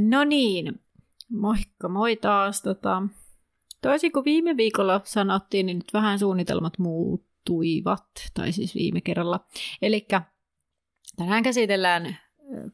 No niin, moikka moi taas. Tota, toisin kuin viime viikolla sanottiin, niin nyt vähän suunnitelmat muuttuivat, tai siis viime kerralla. Eli tänään käsitellään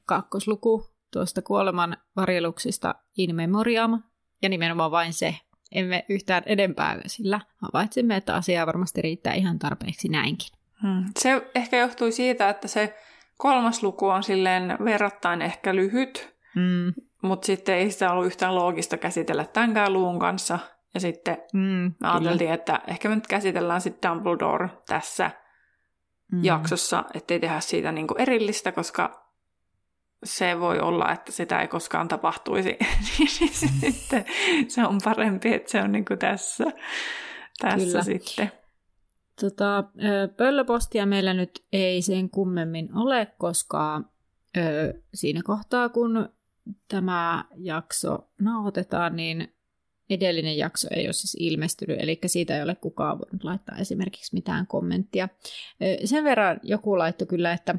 kakkosluku tuosta kuoleman varjeluksista in memoriam, ja nimenomaan vain se. Emme yhtään edempää, sillä havaitsimme, että asiaa varmasti riittää ihan tarpeeksi näinkin. Hmm. Se ehkä johtui siitä, että se kolmas luku on silleen verrattain ehkä lyhyt, mm. mutta sitten ei sitä ollut yhtään loogista käsitellä tämänkään luun kanssa. Ja sitten mm, me ajateltiin, että ehkä me nyt käsitellään sitten Dumbledore tässä mm. jaksossa, ettei tehdä siitä niinku erillistä, koska se voi olla, että sitä ei koskaan tapahtuisi. Niin sitten se on parempi, että se on niinku tässä, tässä Kyllä. sitten. Tota, pöllöpostia meillä nyt ei sen kummemmin ole, koska ö, siinä kohtaa, kun tämä jakso nauhoitetaan, niin edellinen jakso ei ole siis ilmestynyt, eli siitä ei ole kukaan voinut laittaa esimerkiksi mitään kommenttia. Sen verran joku laittoi kyllä, että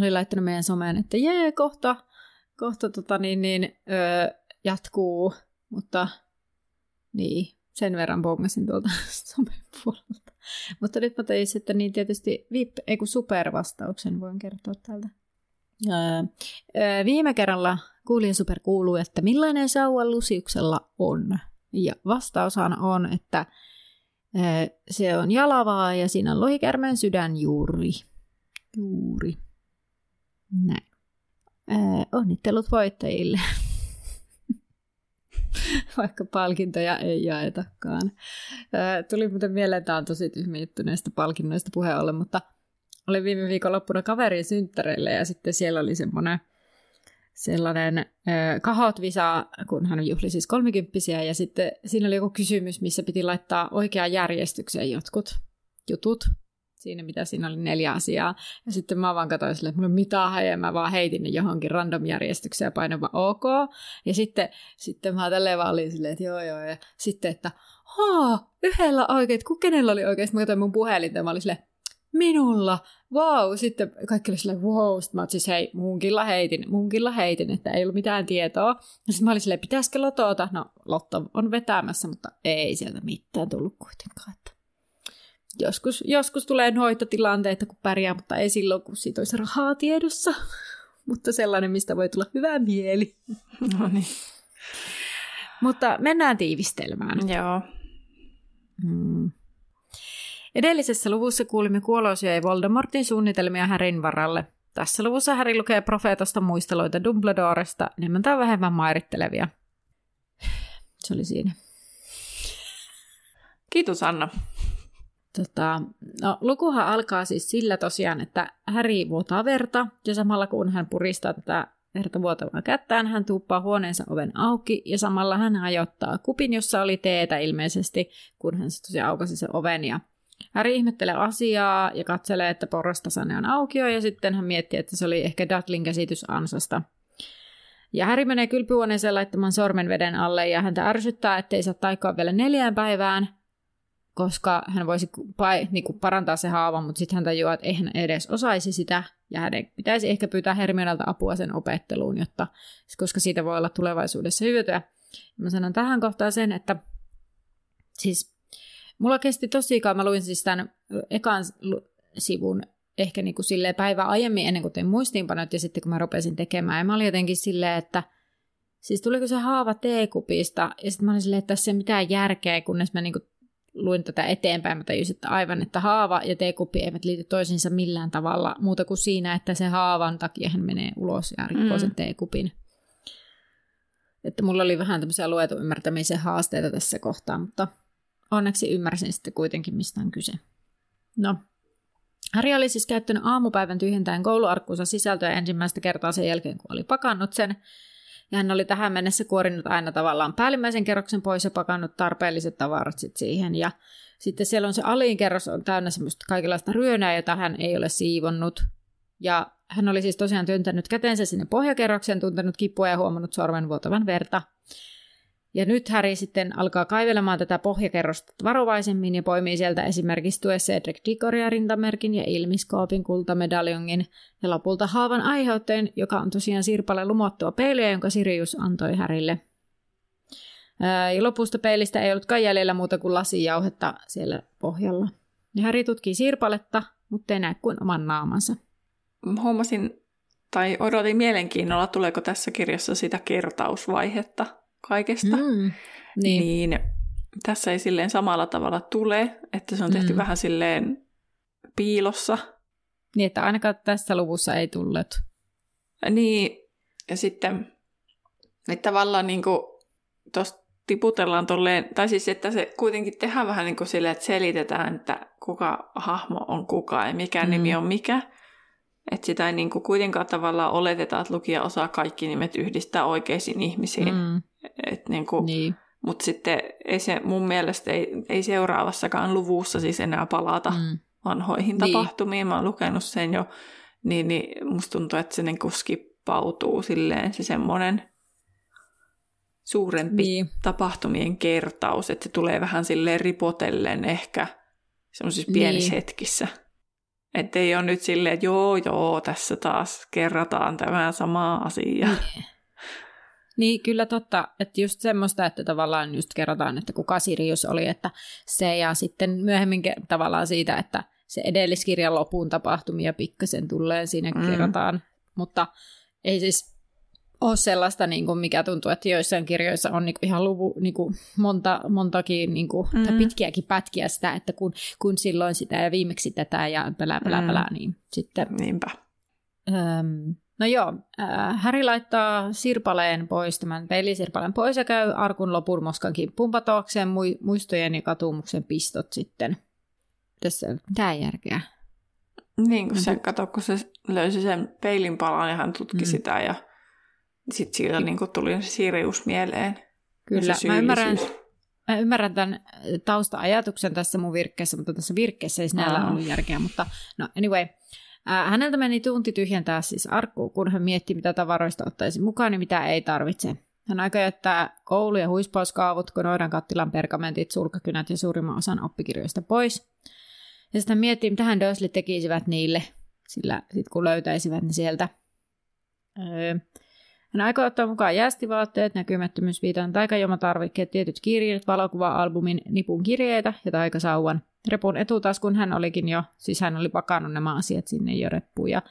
oli laittanut meidän someen, että jee, kohta, kohta tota niin, niin, ö, jatkuu, mutta niin, sen verran bongasin tuolta somen puolelta. Mutta nyt mä tein sitten niin tietysti VIP, ei kun supervastauksen voin kertoa täältä. Öö, viime kerralla kuulija super kuuluu, että millainen sauva Lusiuksella on. Ja vastaushan on, että öö, se on jalavaa ja siinä on lohikärmeen sydän juuri. Juuri. Näin. Öö, onnittelut voittajille. vaikka palkintoja ei jaetakaan. Tuli muuten mieleen, tämä on tosi tyhmä juttu näistä palkinnoista puheen ollen, mutta olin viime viikonloppuna kaverin synttäreille ja sitten siellä oli semmoinen sellainen äh, kahot-visa, kun hän juhli siis kolmikymppisiä, ja sitten siinä oli joku kysymys, missä piti laittaa oikeaan järjestykseen jotkut jutut siinä, mitä siinä oli neljä asiaa. Ja sitten mä vaan katsoin sille, että mulla mitään mä vaan heitin ne johonkin random järjestykseen ja painoin vaan OK. Ja sitten, sitten mä tälleen vaan olin silleen, että joo joo. Ja sitten, että haa, yhdellä oikein, että kenellä oli oikein. Sitten mä katsoin mun puhelinta ja mä olin silleen, minulla, wow. Sitten kaikki oli silleen, wow. Sitten mä oon siis, hei, munkilla heitin, munkilla heitin, että ei ollut mitään tietoa. Ja sitten mä olin silleen, pitäisikö lotota? No, Lotto on vetämässä, mutta ei sieltä mitään tullut kuitenkaan. Että joskus, joskus tulee noita tilanteita, kun pärjää, mutta ei silloin, kun siitä olisi rahaa tiedossa. mutta sellainen, mistä voi tulla hyvä mieli. No niin. mutta mennään tiivistelmään. Joo. Hmm. Edellisessä luvussa kuulimme kuoloisia ja Voldemortin suunnitelmia Härin varalle. Tässä luvussa Häri lukee profeetosta muisteloita Dumbledoresta, enemmän tai vähemmän mairittelevia. Se oli siinä. Kiitos Anna. Tota, no, lukuhan alkaa siis sillä tosiaan, että Häri vuotaa verta, ja samalla kun hän puristaa tätä verta vuotavaa kättään, hän tuuppaa huoneensa oven auki, ja samalla hän hajottaa kupin, jossa oli teetä ilmeisesti, kun hän tosiaan aukasi sen oven, ja Häri ihmettelee asiaa ja katselee, että porrastasane on aukio, ja sitten hän miettii, että se oli ehkä Dudlin käsitys ansasta. Ja Häri menee kylpyhuoneeseen laittamaan sormen veden alle, ja häntä ärsyttää, ettei saa taikoa vielä neljään päivään, koska hän voisi niin kuin parantaa se haava, mutta sitten hän tajuaa, että eihän edes osaisi sitä, ja hänen pitäisi ehkä pyytää Hermionelta apua sen opetteluun, jotta, koska siitä voi olla tulevaisuudessa hyötyä. Mä sanon tähän kohtaan sen, että siis mulla kesti tosi kauan, mä luin siis tämän ekan sivun ehkä niin kuin silleen päivä aiemmin ennen kuin tein muistiinpanot ja sitten kun mä rupesin tekemään, ja mä olin jotenkin silleen, että siis tuliko se haava teekupista, ja sitten mä olin silleen, että tässä ei mitään järkeä, kunnes mä niin kuin luin tätä eteenpäin, mä tajusin, että aivan, että haava ja teekuppi eivät liity toisiinsa millään tavalla muuta kuin siinä, että se haavan takia hän menee ulos ja rikkoo mm. sen teekupin. Että mulla oli vähän tämmöisiä luetun ymmärtämisen haasteita tässä kohtaa, mutta onneksi ymmärsin sitten kuitenkin, mistä on kyse. No, Harry oli siis käyttänyt aamupäivän tyhjentäen kouluarkkuunsa sisältöä ensimmäistä kertaa sen jälkeen, kun oli pakannut sen. Ja hän oli tähän mennessä kuorinut aina tavallaan päällimmäisen kerroksen pois ja pakannut tarpeelliset tavarat sit siihen. Ja sitten siellä on se alin kerros on täynnä semmoista kaikenlaista ryönää, jota hän ei ole siivonnut. Ja hän oli siis tosiaan työntänyt kätensä sinne pohjakerrokseen, tuntenut kipua ja huomannut sormen vuotavan verta. Ja nyt Harry sitten alkaa kaivelemaan tätä pohjakerrosta varovaisemmin ja poimii sieltä esimerkiksi tue Cedric Digoria rintamerkin ja ilmiskoopin kultamedaljongin ja lopulta haavan aiheutteen, joka on tosiaan Sirpalle lumottua peiliä, jonka Sirius antoi Härille. Ja lopusta peilistä ei ollutkaan jäljellä muuta kuin lasijauhetta siellä pohjalla. Ja Häri tutkii Sirpaletta, mutta ei näe kuin oman naamansa. Huomasin tai odotin mielenkiinnolla, tuleeko tässä kirjassa sitä kertausvaihetta kaikesta. Mm, niin. niin tässä ei silleen samalla tavalla tule, että se on tehty mm. vähän silleen piilossa. Niin, että ainakaan tässä luvussa ei tullut. Niin, ja sitten että tavallaan niin tuosta tiputellaan tolleen, tai siis että se kuitenkin tehdään vähän niin kuin silleen, että selitetään, että kuka hahmo on kuka ja mikä mm. nimi on mikä. Että sitä ei niin kuin kuitenkaan tavallaan oleteta, että lukija osaa kaikki nimet yhdistää oikeisiin ihmisiin. Mm. Et niin kuin, niin. Mutta sitten ei se mun mielestä ei, ei seuraavassakaan luvussa siis enää palata mm. vanhoihin niin. tapahtumiin. Mä oon lukenut sen jo, niin, niin musta tuntuu, että se niin kuin skippautuu silleen se semmoinen suurempi niin. tapahtumien kertaus, että se tulee vähän silleen ripotellen ehkä semmoisissa pienissä niin. hetkissä. Että ei ole nyt silleen, että joo, joo, tässä taas kerrataan tämä sama asia. Niin. Niin, kyllä totta. Että just semmoista, että tavallaan just kerrotaan, että kuka Sirius oli, että se ja sitten myöhemmin tavallaan siitä, että se edelliskirjan lopun tapahtumia pikkasen tulee siinä mm. kerrotaan. Mutta ei siis ole sellaista, niin kuin mikä tuntuu, että joissain kirjoissa on niin kuin ihan luvu, niin kuin monta, montakin niin kuin, mm. tai pitkiäkin pätkiä sitä, että kun, kun silloin sitä ja viimeksi tätä ja pelää, pelää, mm. pelää, niin sitten... Niinpä. Öm, no joo, äh, Häri laittaa sirpaleen pois, tämän pelisirpaleen pois ja käy arkun lopun moskan kimppuun patoakseen muistojen ja katumuksen pistot sitten. Tässä ei ole mitään järkeä. Niin, kun se, kato, kun se löysi sen peilin palan ja hän tutki mm. sitä ja sitten siitä niin tuli se Sirius mieleen. Kyllä, mä ymmärrän, mä ymmärrän tämän tausta-ajatuksen tässä mun virkkeessä, mutta tässä virkkeessä ei sinällä ollut järkeä. Mutta no anyway, äh, häneltä meni tunti tyhjentää siis arkkuun, kun hän mietti, mitä tavaroista ottaisi mukaan ja mitä ei tarvitse. Hän aikoi jättää koulu- ja huispauskaavut, noidan kattilan pergamentit, sulkakynät ja suurimman osan oppikirjoista pois. Ja sitten mietti, mitä hän Dursley tekisivät niille, sillä sitten kun löytäisivät ne sieltä. Öö, hän aikoo ottaa mukaan jäästivaatteet, näkymättömyysviitan, taikajomatarvikkeet, tietyt kirjat, valokuva-albumin, nipun kirjeitä ja taikasauvan. Repun etutaskun hän olikin jo, siis hän oli pakannut nämä asiat sinne jo reppuun ja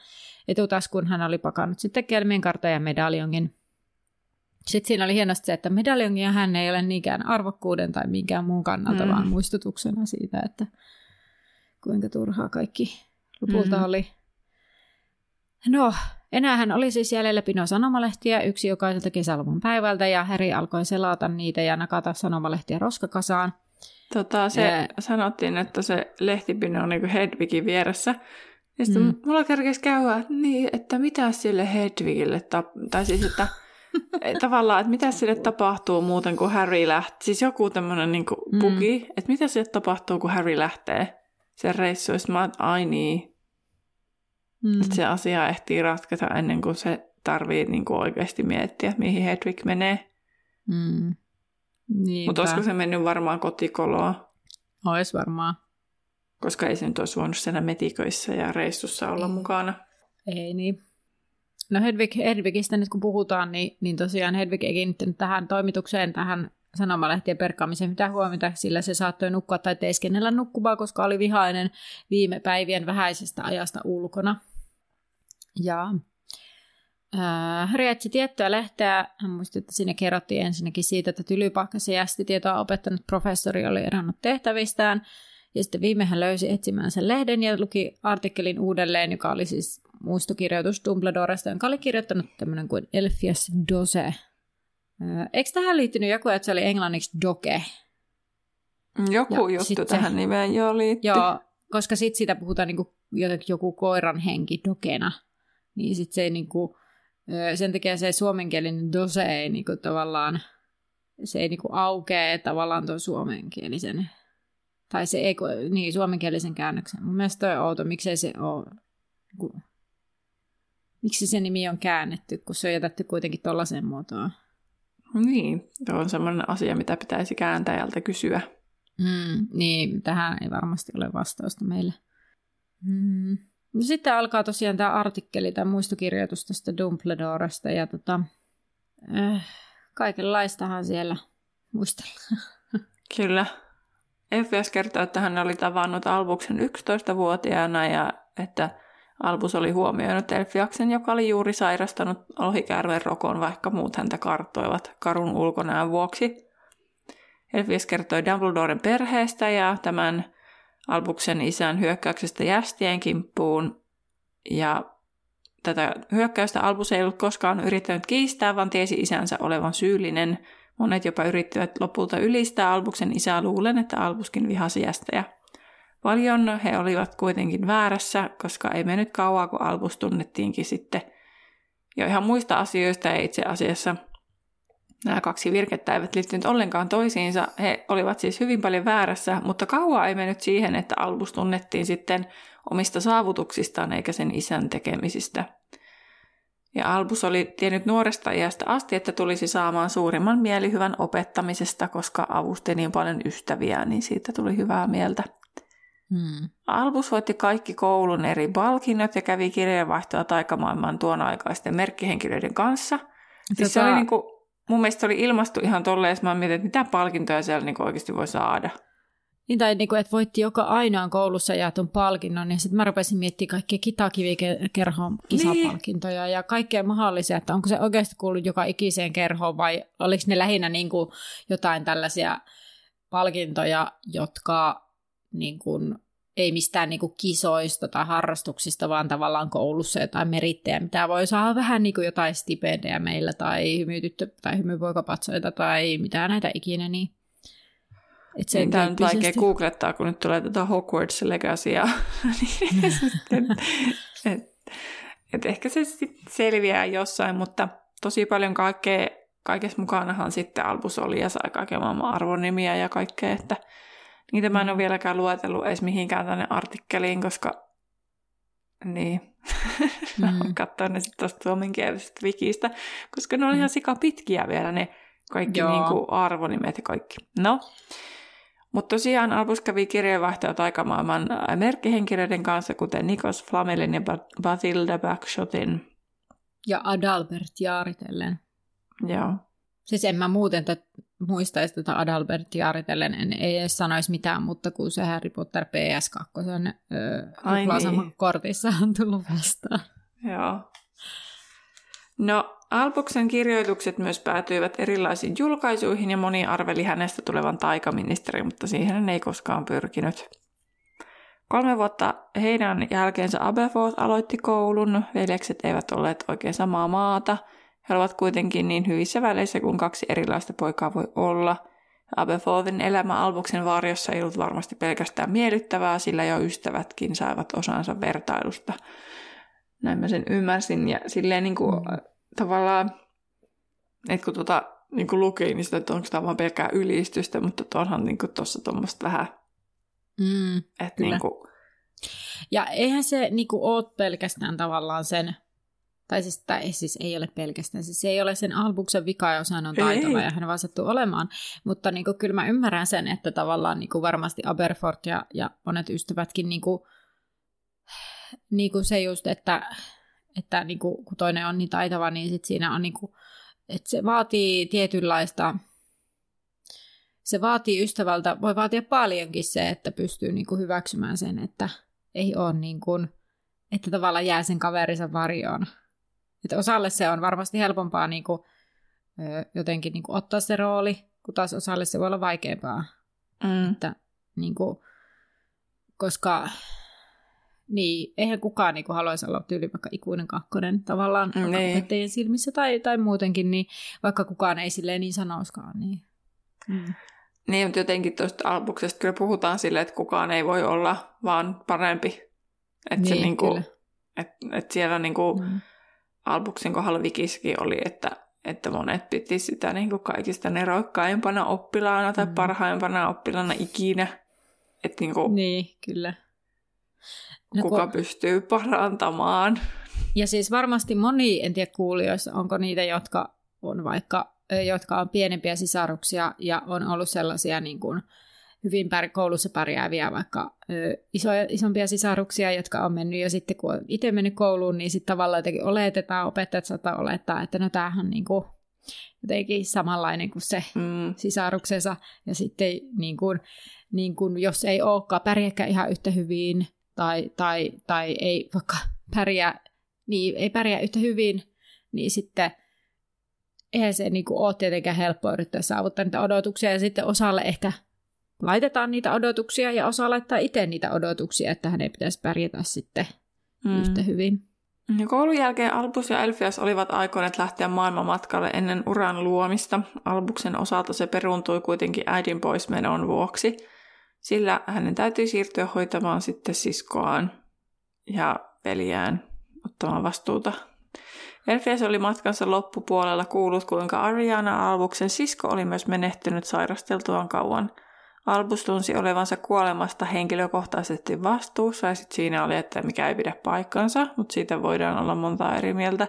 etutaskun hän oli pakannut sitten kelmien kartan ja medaljongin. Sitten siinä oli hienosti se, että medaljongia hän ei ole niinkään arvokkuuden tai minkään muun kannalta, mm. vaan muistutuksena siitä, että kuinka turhaa kaikki lopulta mm. oli. No, Enää hän oli siis jäljellä pino sanomalehtiä yksi jokaiselta kesäloman päivältä ja Harry alkoi selata niitä ja nakata sanomalehtiä roskakasaan. Tota, se ja... sanottiin, että se lehtipino on niin Hedwigin vieressä. Ja sitten mm. mulla kerkesi käydä, niin, että mitä sille Hedwigille, tap- tai siis, että tavallaan, että mitä sille tapahtuu muuten, kun Harry lähtee. Siis joku tämmöinen niin bugi, mm. että mitä sille tapahtuu, kun Harry lähtee sen reissuun. Sitten mä ai niin, Mm. Että se asia ehtii ratketa ennen kuin se tarvii niin kuin oikeasti miettiä, mihin Hedwig menee. Mm. Mutta olisiko se mennyt varmaan kotikoloa? Ois varmaan. Koska ei se nyt olisi voinut siellä metiköissä ja reissussa olla ei. mukana. Ei niin. No Hedwig, Hedwigistä nyt kun puhutaan, niin, niin tosiaan Hedwig ei kiinnittänyt tähän toimitukseen, tähän sanomalehtien perkaamiseen mitä huomiota, sillä se saattoi nukkua tai teeskennellä nukkuvaa, koska oli vihainen viime päivien vähäisestä ajasta ulkona. Ja äh, Harry etsi tiettyä lehteä. Hän muisti, että siinä kerrottiin ensinnäkin siitä, että tylypahkasi tietoa opettanut professori oli eronnut tehtävistään. Ja sitten viime hän löysi etsimään sen lehden ja luki artikkelin uudelleen, joka oli siis muistokirjoitus Dumbledoresta, jonka oli kirjoittanut tämmöinen kuin Elfias Dose. Eikö tähän liittynyt joku, että se oli englanniksi doke? Joku ja juttu tähän se, nimeen jo liittyy. Joo, koska sitten siitä puhutaan niinku joku koiran henki dokena, niin sit se ei niinku, sen takia se suomenkielinen dose ei niinku tavallaan, se ei niinku aukee tavallaan tuon suomenkielisen, tai se ei, niin suomenkielisen käännöksen. Mun mielestä toi on outo, miksei se ole, niinku, miksi se nimi on käännetty, kun se on jätetty kuitenkin tollaiseen muotoon. Niin, tuo on sellainen asia, mitä pitäisi kääntäjältä kysyä. Mm, niin, tähän ei varmasti ole vastausta meille. Mm. No sitten alkaa tosiaan tämä artikkeli tai muistokirjoitus tästä Dumbledoresta ja tota, äh, kaikenlaistahan siellä muistellaan. Kyllä. Effias kertoo, että hän oli tavannut Albuksen 11-vuotiaana ja että Albus oli huomioinut Elfiaksen, joka oli juuri sairastanut lohikäärmeen rokon, vaikka muut häntä karttoivat karun ulkonäön vuoksi. Elfias kertoi Dumbledoren perheestä ja tämän Albuksen isän hyökkäyksestä jästien kimppuun. Ja tätä hyökkäystä Albus ei ollut koskaan yrittänyt kiistää, vaan tiesi isänsä olevan syyllinen. Monet jopa yrittivät lopulta ylistää Albuksen isää luulen, että Albuskin vihasi jästäjä. Paljon he olivat kuitenkin väärässä, koska ei mennyt kauaa, kun Albus tunnettiinkin sitten jo ihan muista asioista ja itse asiassa nämä kaksi virkettä eivät liittyneet ollenkaan toisiinsa. He olivat siis hyvin paljon väärässä, mutta kauaa ei mennyt siihen, että Albus tunnettiin sitten omista saavutuksistaan eikä sen isän tekemisistä. Ja Albus oli tiennyt nuoresta iästä asti, että tulisi saamaan suurimman mielihyvän opettamisesta, koska avusti niin paljon ystäviä, niin siitä tuli hyvää mieltä. Hmm. Albus voitti kaikki koulun eri palkinnot ja kävi kirjeenvaihtoa taikamaailman tuon aikaisten merkkihenkilöiden kanssa. Tota... Siis se oli niin kuin, mun mielestä oli ilmastu ihan tolleen, mä mietin, että mitä palkintoja siellä niin oikeasti voi saada. Niin, tai niin kuin, että voitti joka ainoan koulussa jaetun palkinnon, niin sitten mä rupesin miettimään kaikkia kitakivikerhon kisapalkintoja niin. ja kaikkea mahdollisia, että onko se oikeasti kuullut joka ikiseen kerhoon vai oliko ne lähinnä niin kuin jotain tällaisia palkintoja, jotka niin kuin, ei mistään niin kuin kisoista tai harrastuksista, vaan tavallaan koulussa jotain merittejä, mitä voi saada vähän niin kuin jotain stipendejä meillä tai hymytyttö tai hymypoikapatsoita tai mitä näitä ikinä, niin et se tämä on vaikea googlettaa, kun nyt tulee tätä Hogwarts Legacya. niin, et, et ehkä se sitten selviää jossain, mutta tosi paljon kaikkea, kaikessa mukanahan sitten Albus oli ja sai kaiken maailman arvonimiä ja kaikkea, että Niitä mä en ole vieläkään luetellut edes mihinkään tänne artikkeliin, koska niin, mm. katsoa ne sitten tuosta suomenkielisestä wikistä, koska ne on mm. ihan sika pitkiä vielä ne kaikki niin kuin arvonimet ja kaikki. No, mutta tosiaan Albus kävi kirjeenvaihtoja taikamaailman merkkihenkilöiden kanssa, kuten Nikos Flamelin ja Bathilda Backshotin. Ja Adalbert Jaaritellen. Joo. Siis en mä muuten muistaisi tätä Adalbert Jaaritellen, en ei edes sanoisi mitään, mutta kun se Harry Potter PS2 niin. kortissa on tullut vastaan. Joo. No, Albuksen kirjoitukset myös päätyivät erilaisiin julkaisuihin ja moni arveli hänestä tulevan taikaministeri, mutta siihen ei koskaan pyrkinyt. Kolme vuotta heidän jälkeensä Aberforth aloitti koulun. Veljekset eivät olleet oikein samaa maata – he ovat kuitenkin niin hyvissä väleissä kuin kaksi erilaista poikaa voi olla. Aberforthin elämä Albuksen varjossa ei ollut varmasti pelkästään miellyttävää, sillä jo ystävätkin saivat osansa vertailusta. Näin mä sen ymmärsin. Ja silleen niin kuin, mm. tavallaan, että kun tuota niin kuin luki, niin sitä, että onko tämä vaan pelkkää ylistystä, mutta onhan niin tuossa tuommoista vähän, mm, että niin kuin... Ja eihän se niin kuin, ole pelkästään tavallaan sen tai siis, tai siis ei ole pelkästään, siis ei ole sen albuksen vika, jos hän on taitava ei. ja hän vaan sattuu olemaan. Mutta niin kuin, kyllä mä ymmärrän sen, että tavallaan niin kuin varmasti Aberfort ja, ja monet ystävätkin niin kuin, niin kuin se just, että, että niin kuin, kun toinen on niin taitava, niin sit siinä on niin kuin, että se vaatii tietynlaista, se vaatii ystävältä, voi vaatia paljonkin se, että pystyy niin kuin hyväksymään sen, että ei ole niin kuin, että tavallaan jää sen kaverinsa varjoon että osalle se on varmasti helpompaa niin kuin, jotenkin niin kuin ottaa se rooli, kun taas osalle se voi olla vaikeampaa. Mm. Että, niin kuin, koska niin, eihän kukaan niin kuin, haluaisi olla tyyli vaikka ikuinen kakkonen tavallaan mm, niin. silmissä tai, tai muutenkin, niin vaikka kukaan ei silleen niin sanoiskaan. Niin, mm. niin mutta jotenkin tuosta albuksesta kyllä puhutaan silleen, että kukaan ei voi olla vaan parempi Että Niin, kyllä. et, et siellä niinku Mm. Albuksen kohdalla Wikissäkin oli, että, että monet piti sitä niinku kaikista neroikkaimpana oppilaana tai Mm. parhaimpana oppilaana ikinä. Että niinku, Niin, kyllä. No, kuka kun- pystyy parantamaan. Ja siis varmasti moni, en tiedä kuulijoissa, onko niitä, jotka on vaikka, jotka on pienempiä sisaruksia ja on ollut sellaisia niin kuin hyvin pär- koulussa pärjääviä vaikka ö, isoja, isompia sisaruksia, jotka on mennyt jo sitten, kun on itse mennyt kouluun, niin sitten tavallaan jotenkin oletetaan, opettajat saattaa olettaa, että no tämähän on niin kuin jotenkin samanlainen kuin se Mm. sisaruksensa, ja sitten niin kuin, niin kuin, jos ei olekaan pärjääkään ihan yhtä hyvin, tai, tai, tai ei vaikka pärjää, niin ei pärjää yhtä hyvin, niin sitten eihän se niin kuin, ole tietenkään helppo yrittää saavuttaa niitä odotuksia, ja sitten osalle ehkä laitetaan niitä odotuksia, ja osa laittaa itse niitä odotuksia, että hänen pitäisi pärjätä sitten mm. yhtä hyvin. Ja koulun jälkeen Albus ja Elfias olivat aikoneet lähteä maailmanmatkalle ennen uran luomista. Albuksen osalta se peruuntui kuitenkin äidin poismenon vuoksi, sillä hänen täytyi siirtyä hoitamaan sitten siskoaan ja veljään ottamaan vastuuta. Elfias oli matkansa loppupuolella kuullut, kuinka Ariana Albuksen sisko oli myös menehtynyt sairasteltuaan kauan. Albus tunsi olevansa kuolemasta henkilökohtaisesti vastuussa ja sitten siinä oli, että mikä ei pidä paikkansa, mutta siitä voidaan olla monta eri mieltä,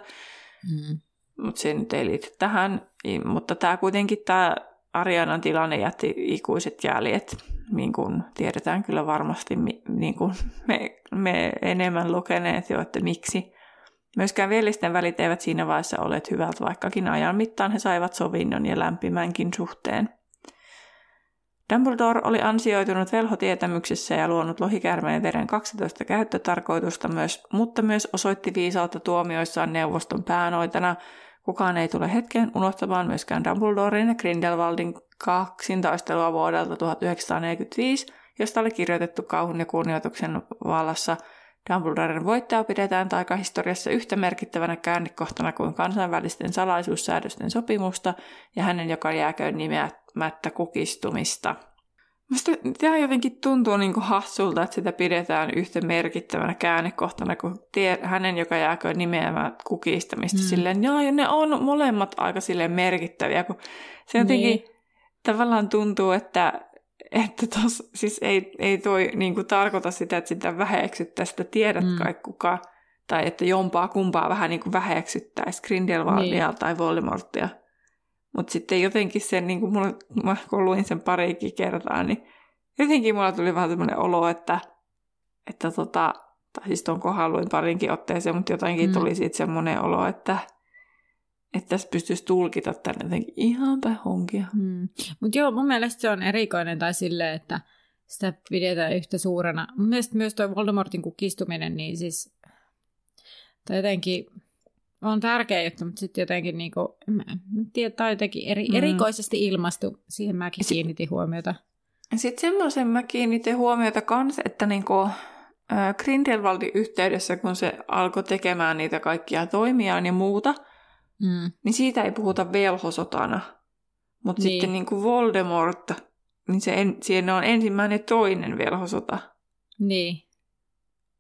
Mm. mutta se nyt ei liity tähän. Mutta tämä kuitenkin tämä Arianan tilanne jätti ikuiset jäljet, niin kuin tiedetään kyllä varmasti, niin kuin me, me enemmän lukeneet jo, että miksi. Myöskään velisten välit eivät siinä vaiheessa olleet hyvät, vaikkakin ajan mittaan he saivat sovinnon ja lämpimänkin suhteen. Dumbledore oli ansioitunut velhotietämyksessä ja luonut lohikäärmeen veren 12 käyttötarkoitusta myös, mutta myös osoitti viisautta tuomioissaan neuvoston päänoitana. Kukaan ei tule hetken unohtamaan myöskään Dumbledoren ja Grindelwaldin kaksintaistelua vuodelta 1945, josta oli kirjoitettu kauhun ja kunnioituksen vallassa. Dumbledoren voittaja pidetään taikahistoriassa yhtä merkittävänä käännekohtana kuin kansainvälisten salaisuussäädösten sopimusta ja hänen, joka jääköön nimeämättä kukistumista. Musta tämä jotenkin tuntuu niin kuin hassulta, että sitä pidetään yhtä merkittävänä käännekohtana kuin tie, hänen, joka jääköön nimeämään kukistamista. Mm. Mm. Silleen, joo, ja ne on molemmat aika silleen merkittäviä, kun se jotenkin Niin. tavallaan tuntuu, että, että tos, siis ei, ei toi niin kuin tarkoita sitä, että sitä väheksyttäisiin, sitä tiedät Mm. kai kuka, tai että jompaa kumpaa vähän niin kuin väheksyttäisiin, Grindelwaldia Niin. tai Voldemortia. Mutta sitten jotenkin sen, niin kuin mulla, mä kun luin sen parikin kertaa, niin jotenkin mulla tuli vähän semmoinen olo, että, että tota, tai siis tuon kohan luin parinkin otteeseen, mutta jotenkin mm. tuli siitä semmoinen olo, että, että tässä pystyisi tulkita tämän jotenkin ihan honkia. Mm. Mutta joo, mun mielestä se on erikoinen tai silleen, että sitä pidetään yhtä suurena. Mun mielestä myös tuo Voldemortin kukistuminen, niin siis tai jotenkin on tärkeä juttu, mutta sitten jotenkin niinku, mä en tiedä, tai jotenkin eri, Mm. erikoisesti ilmastu. Siihen mäkin Si- kiinnitin huomiota. Sitten semmoisen mä kiinnitin huomiota kans, että niinku, äh, Grindelwaldin yhteydessä, kun se alkoi tekemään niitä kaikkia toimiaan ja muuta, Mm. niin siitä ei puhuta velhosotana. Mutta Niin. niin. sitten niinku Voldemort, niin se en, siinä on ensimmäinen toinen velhosota. Niin,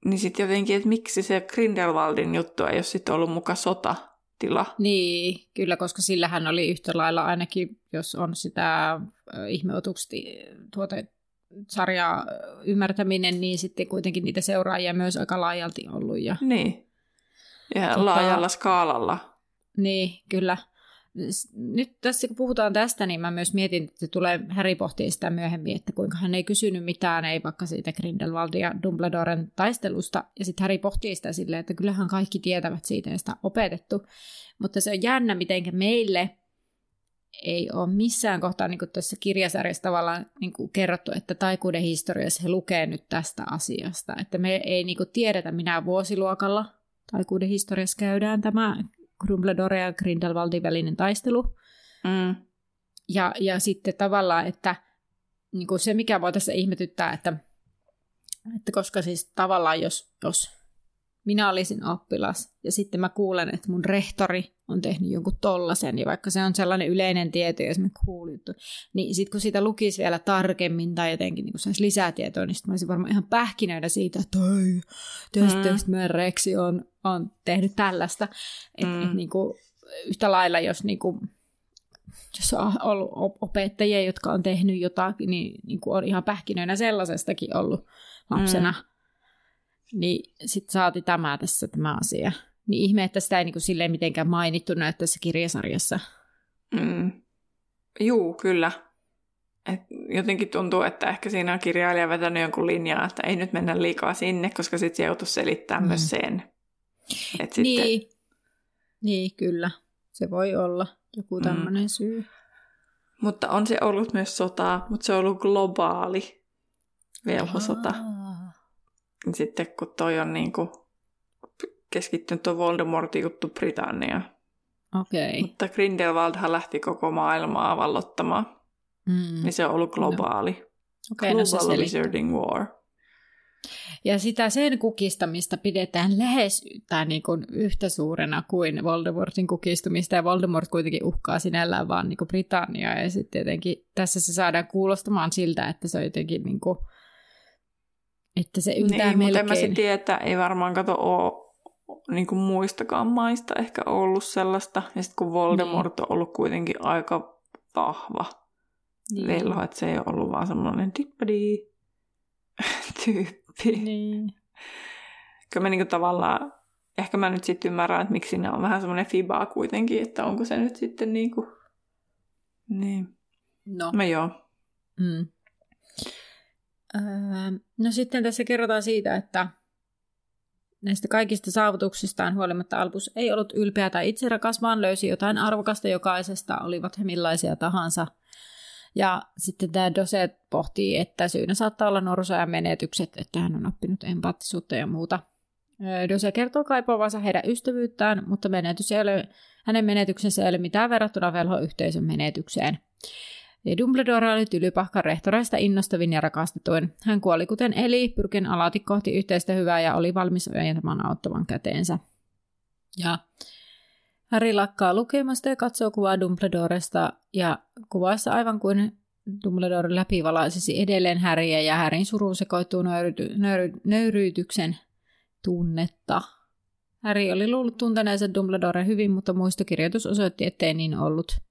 Niin sitten jotenkin, että miksi se Grindelwaldin juttu ei ole sitten ollut muka sotatila. niin, kyllä, koska sillähän oli yhtä lailla ainakin, jos on sitä äh, ihmeotuksesti tuota sarjaa äh, ymmärtäminen, niin sitten kuitenkin niitä seuraajia myös aika laajalti ollut. Ja, Niin. Ja Tota- laajalla skaalalla. Niin, kyllä. Nyt tässä kun puhutaan tästä, niin mä myös mietin, että tulee Harry pohtii sitä myöhemmin, että kuinka hän ei kysynyt mitään, ei vaikka siitä Grindelwaldin ja Dumbledoren taistelusta, ja sitten Harry pohtii sitä silleen, että kyllähän kaikki tietävät siitä ja sitä on opetettu, mutta se on jännä, miten meille ei ole missään kohtaa niin tässä kirjasarjassa tavallaan niin kuin kerrottu, että taikuuden historiassa he lukee nyt tästä asiasta. Että me ei niin kuin tiedetä minä vuosiluokalla taikuuden historiassa käydään tämä Dumbledore ja Grindelwaldin välinen taistelu. Mm. Ja, ja sitten tavallaan, että niin kuin se mikä voi tässä ihmetyttää, että, että koska siis tavallaan jos, jos minä olisin oppilas ja sitten mä kuulen, että mun rehtori on tehnyt jonkun tollasen, ja vaikka se on sellainen yleinen tieto ja semmoinen cool juttu, niin sitten kun sitä lukisi vielä tarkemmin tai jotenkin niin saisi lisää tietoa, niin sitten mä olisin varmaan ihan pähkinöidä siitä, että oi, tästä mm. Reksi on, on tehnyt tällaista. Että mm. et, niin kuin, yhtä lailla, jos niin kuin, jos on ollut opettajia, jotka on tehnyt jotakin, niin, niin kuin on ihan pähkinöinä sellaisestakin ollut lapsena. Mm. Niin sitten saati tämä tässä tämä asia. Niin ihme, että sitä ei niin kuin silleen mitenkään mainittu näy tässä kirjasarjassa. Mm. Juu, kyllä. Et jotenkin tuntuu, että ehkä siinä on kirjailija vetänyt jonkun linjaa, että ei nyt mennä liikaa sinne, koska sitten se joutuisi selittämään mm. myös sen. Et niin. Sitten... niin, kyllä. Se voi olla joku tämmöinen mm. syy. Mutta on se ollut myös sotaa, mutta se on ollut globaali velhosota. Sitten kun toi on niin kuin keskittynyt tuo Voldemortin juttu Britanniaan. Okei. Okay. Mutta Grindelwaldhan lähti koko maailmaa vallottamaan. Mm. Niin se on ollut globaali. No. Okay, Global no Wizarding War. Ja sitä sen kukistamista pidetään lähes tai niin kuin yhtä suurena kuin Voldemortin kukistumista, ja Voldemort kuitenkin uhkaa sinällään vaan niin kuin Britanniaa, ja sitten jotenkin tässä se saadaan kuulostamaan siltä, että se on jotenkin niin kuin, että se yltää niin, melkein. mutta en mä tiedä, että ei varmaan kato ole niin kuin muistakaan maista ehkä ollut sellaista, ja sitten kun Voldemort niin. on ollut kuitenkin aika vahva niin. velho, että se ei ollut vaan semmoinen dippadi tyyppi. Niin. Kyllä mä niinku tavallaan, ehkä mä nyt sitten ymmärrän, että miksi ne on vähän semmoinen fibaa kuitenkin, että onko se nyt sitten niinku, niin. No. Mä joo. Mm. Öö, no sitten tässä kerrotaan siitä, että näistä kaikista saavutuksistaan huolimatta Albus ei ollut ylpeä tai itserakas, vaan löysi jotain arvokasta jokaisesta, olivat he millaisia tahansa – ja sitten tämä Doset pohtii, että syynä saattaa olla norsa ja menetykset, että hän on oppinut empaattisuutta ja muuta. Dose kertoo kaipaavansa heidän ystävyyttään, mutta menetys ei ole, hänen menetyksensä ei ole mitään verrattuna velhoyhteisön menetykseen. Dumbledore oli tylypahkan rehtoreista innostavin ja rakastetuin. Hän kuoli kuten eli, pyrkin alati kohti yhteistä hyvää ja oli valmis ojentamaan auttavan käteensä. Ja Harry lakkaa lukemasta ja katsoo kuvaa Dumbledoresta ja kuvassa aivan kuin Dumbledore läpivalaisisi edelleen Harryä ja Harryn suru sekoittuu nöyryty, nöyry, nöyryytyksen tunnetta. Harry oli luullut tunteneensa Dumbledore hyvin, mutta muistokirjoitus osoitti, ettei niin ollut.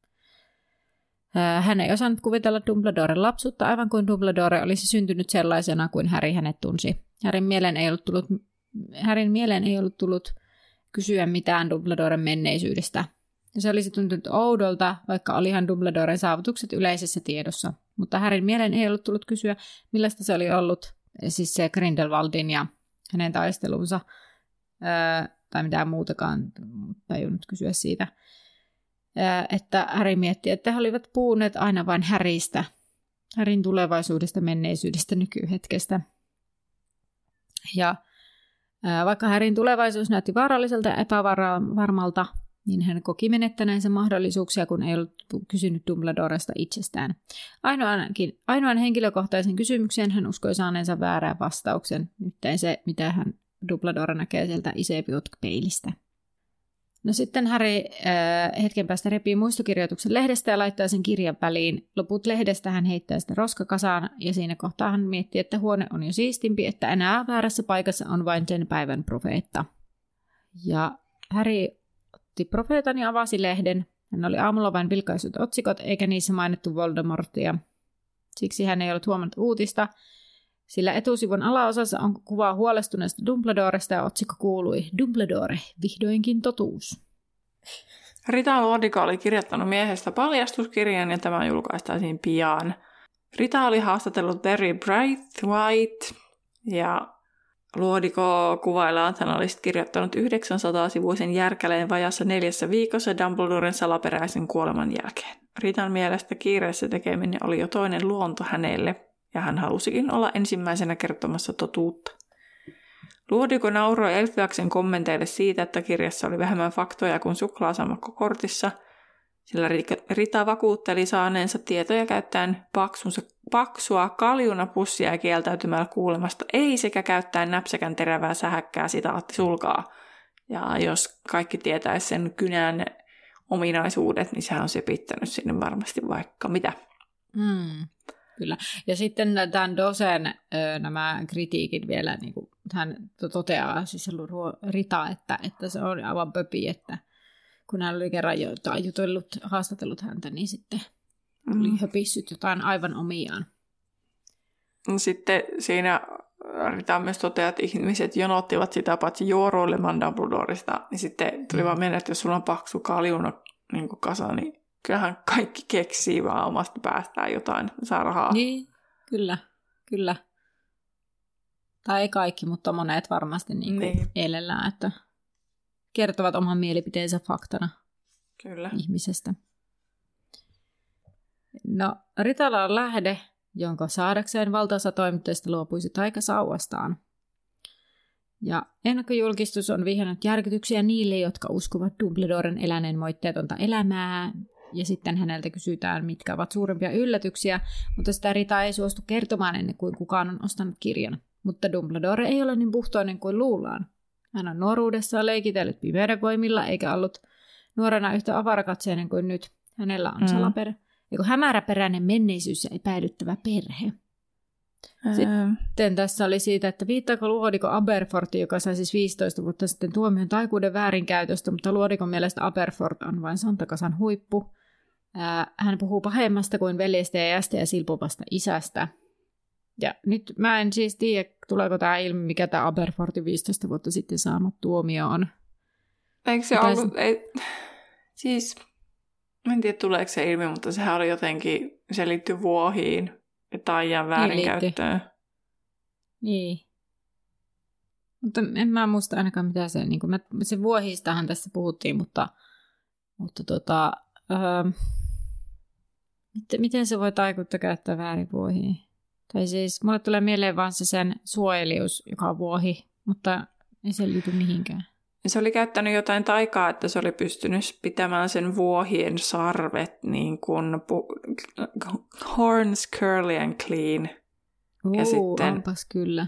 Hän ei osannut kuvitella Dumbledoren lapsuutta aivan kuin Dumbledore olisi syntynyt sellaisena kuin Harry hänet tunsi. Harryn mieleen ei ollut tullut, Harryn mieleen ei ollut tullut kysyä mitään Dumbledoren menneisyydestä. Ja se olisi tuntunut oudolta, vaikka olihan Dumbledoren saavutukset yleisessä tiedossa. Mutta Härin mielen ei ollut tullut kysyä, millaista se oli ollut, siis se Grindelwaldin ja hänen taistelunsa, öö, tai mitään muutakaan tajunnut kysyä siitä. Että Häri mietti, että he olivat puhuneet aina vain Häristä, Härin tulevaisuudesta, menneisyydestä, nykyhetkestä. Ja vaikka Härin tulevaisuus näytti vaaralliselta ja epävarmalta, niin hän koki menettäneensä mahdollisuuksia, kun ei ollut kysynyt Dumbledoresta itsestään. Ainoankin, ainoan henkilökohtaisen kysymyksen hän uskoi saaneensa väärän vastauksen, nyt se, mitä hän Dumbledore näkee sieltä Isepiot-peilistä. No sitten Harry äh, hetken päästä repii muistokirjoituksen lehdestä ja laittaa sen kirjan väliin. Loput lehdestä hän heittää sitä roskakasaan ja siinä kohtaa hän miettii, että huone on jo siistimpi, että enää väärässä paikassa on vain sen päivän profeetta. Ja Harry otti profeetan ja avasi lehden. Hän oli aamulla vain vilkaisut otsikot eikä niissä mainittu Voldemortia. Siksi hän ei ollut huomannut uutista, sillä etusivun alaosassa on kuva huolestuneesta Dumbledoresta ja otsikko kuului Dumbledore, vihdoinkin totuus. Rita Lodika oli kirjoittanut miehestä paljastuskirjan ja tämä julkaistaisiin pian. Rita oli haastatellut Terry White ja Luodiko kuvaillaan, että hän olisi kirjoittanut 900-sivuisen järkäleen vajassa neljässä viikossa Dumbledoren salaperäisen kuoleman jälkeen. Ritan mielestä kiireessä tekeminen oli jo toinen luonto hänelle, ja hän halusikin olla ensimmäisenä kertomassa totuutta. Luodiko nauroi Elfiaksen kommenteille siitä, että kirjassa oli vähemmän faktoja kuin suklaasammakko kortissa, sillä Rita vakuutteli saaneensa tietoja käyttäen paksunsa, paksua kaljuna pussia ja kieltäytymällä kuulemasta ei sekä käyttäen näpsäkän terävää sähäkkää sitaatti sulkaa. Ja jos kaikki tietäisi sen kynän ominaisuudet, niin sehän on se pittänyt sinne varmasti vaikka mitä. Mm, kyllä. Ja sitten tämän Dosen nämä kritiikit vielä, niin kuin hän toteaa, siis Rita, että, että se on aivan pöpi, että kun hän oli kerran jo, jutellut, haastatellut häntä, niin sitten oli mm. höpissyt jotain aivan omiaan. Sitten siinä Rita myös toteaa, että ihmiset jonottivat sitä paitsi juoroilemaan Dumbledoresta, niin sitten tuli mm. vaan mennä, että jos sulla on paksu kaljuna niin kasa, niin kyllähän kaikki keksii vaan omasta päästään jotain, saa rahaa. Niin, kyllä, kyllä. Tai ei kaikki, mutta monet varmasti niin niin. elellään, että kertovat oman mielipiteensä faktana Kyllä. ihmisestä. No, Ritala on lähde, jonka saadakseen valtaosa toimittajista luopuisi taikasauvastaan. Ja ennakkojulkistus on vihannut järkytyksiä niille, jotka uskovat Dumbledoren eläneen moitteetonta elämää, ja sitten häneltä kysytään, mitkä ovat suurimpia yllätyksiä, mutta sitä Rita ei suostu kertomaan ennen kuin kukaan on ostanut kirjan. Mutta Dumbledore ei ole niin puhtoinen kuin luullaan. Hän on nuoruudessaan leikitellyt pimeyden voimilla, eikä ollut nuorena yhtä avarakatseinen kuin nyt. Hänellä on mm. salaper, joku hämäräperäinen menneisyys ja epäilyttävä perhe. Sitten tässä oli siitä, että viittaako Luodiko Aberforti, joka sai siis 15 vuotta sitten tuomion taikuuden väärinkäytöstä, mutta Luodikon mielestä Aberfort on vain Santakasan huippu. Hän puhuu pahemmasta kuin veljestä ja jästä ja silpuvasta isästä. Ja nyt mä en siis tiedä, tuleeko tämä ilmi, mikä tämä Aberfortin 15 vuotta sitten saama tuomio on. Eikö se Pitäis... ollut... Ei, siis, en tiedä tuleeko se ilmi, mutta sehän oli jotenkin, se liittyy vuohiin ja taian niin väärinkäyttöön. Niin. Mutta en mä muista ainakaan mitä se, niin kuin se vuohistahan tässä puhuttiin, mutta, mutta tota, öö, miten, miten se voi taikutta käyttää väärin vuohiin? Tai siis mulle tulee mieleen vaan se sen suojelius, joka on vuohi, mutta ei se liity mihinkään. Se oli käyttänyt jotain taikaa, että se oli pystynyt pitämään sen vuohien sarvet niin kuin pu- horns curly and clean. Uu, ja sitten onpas kyllä.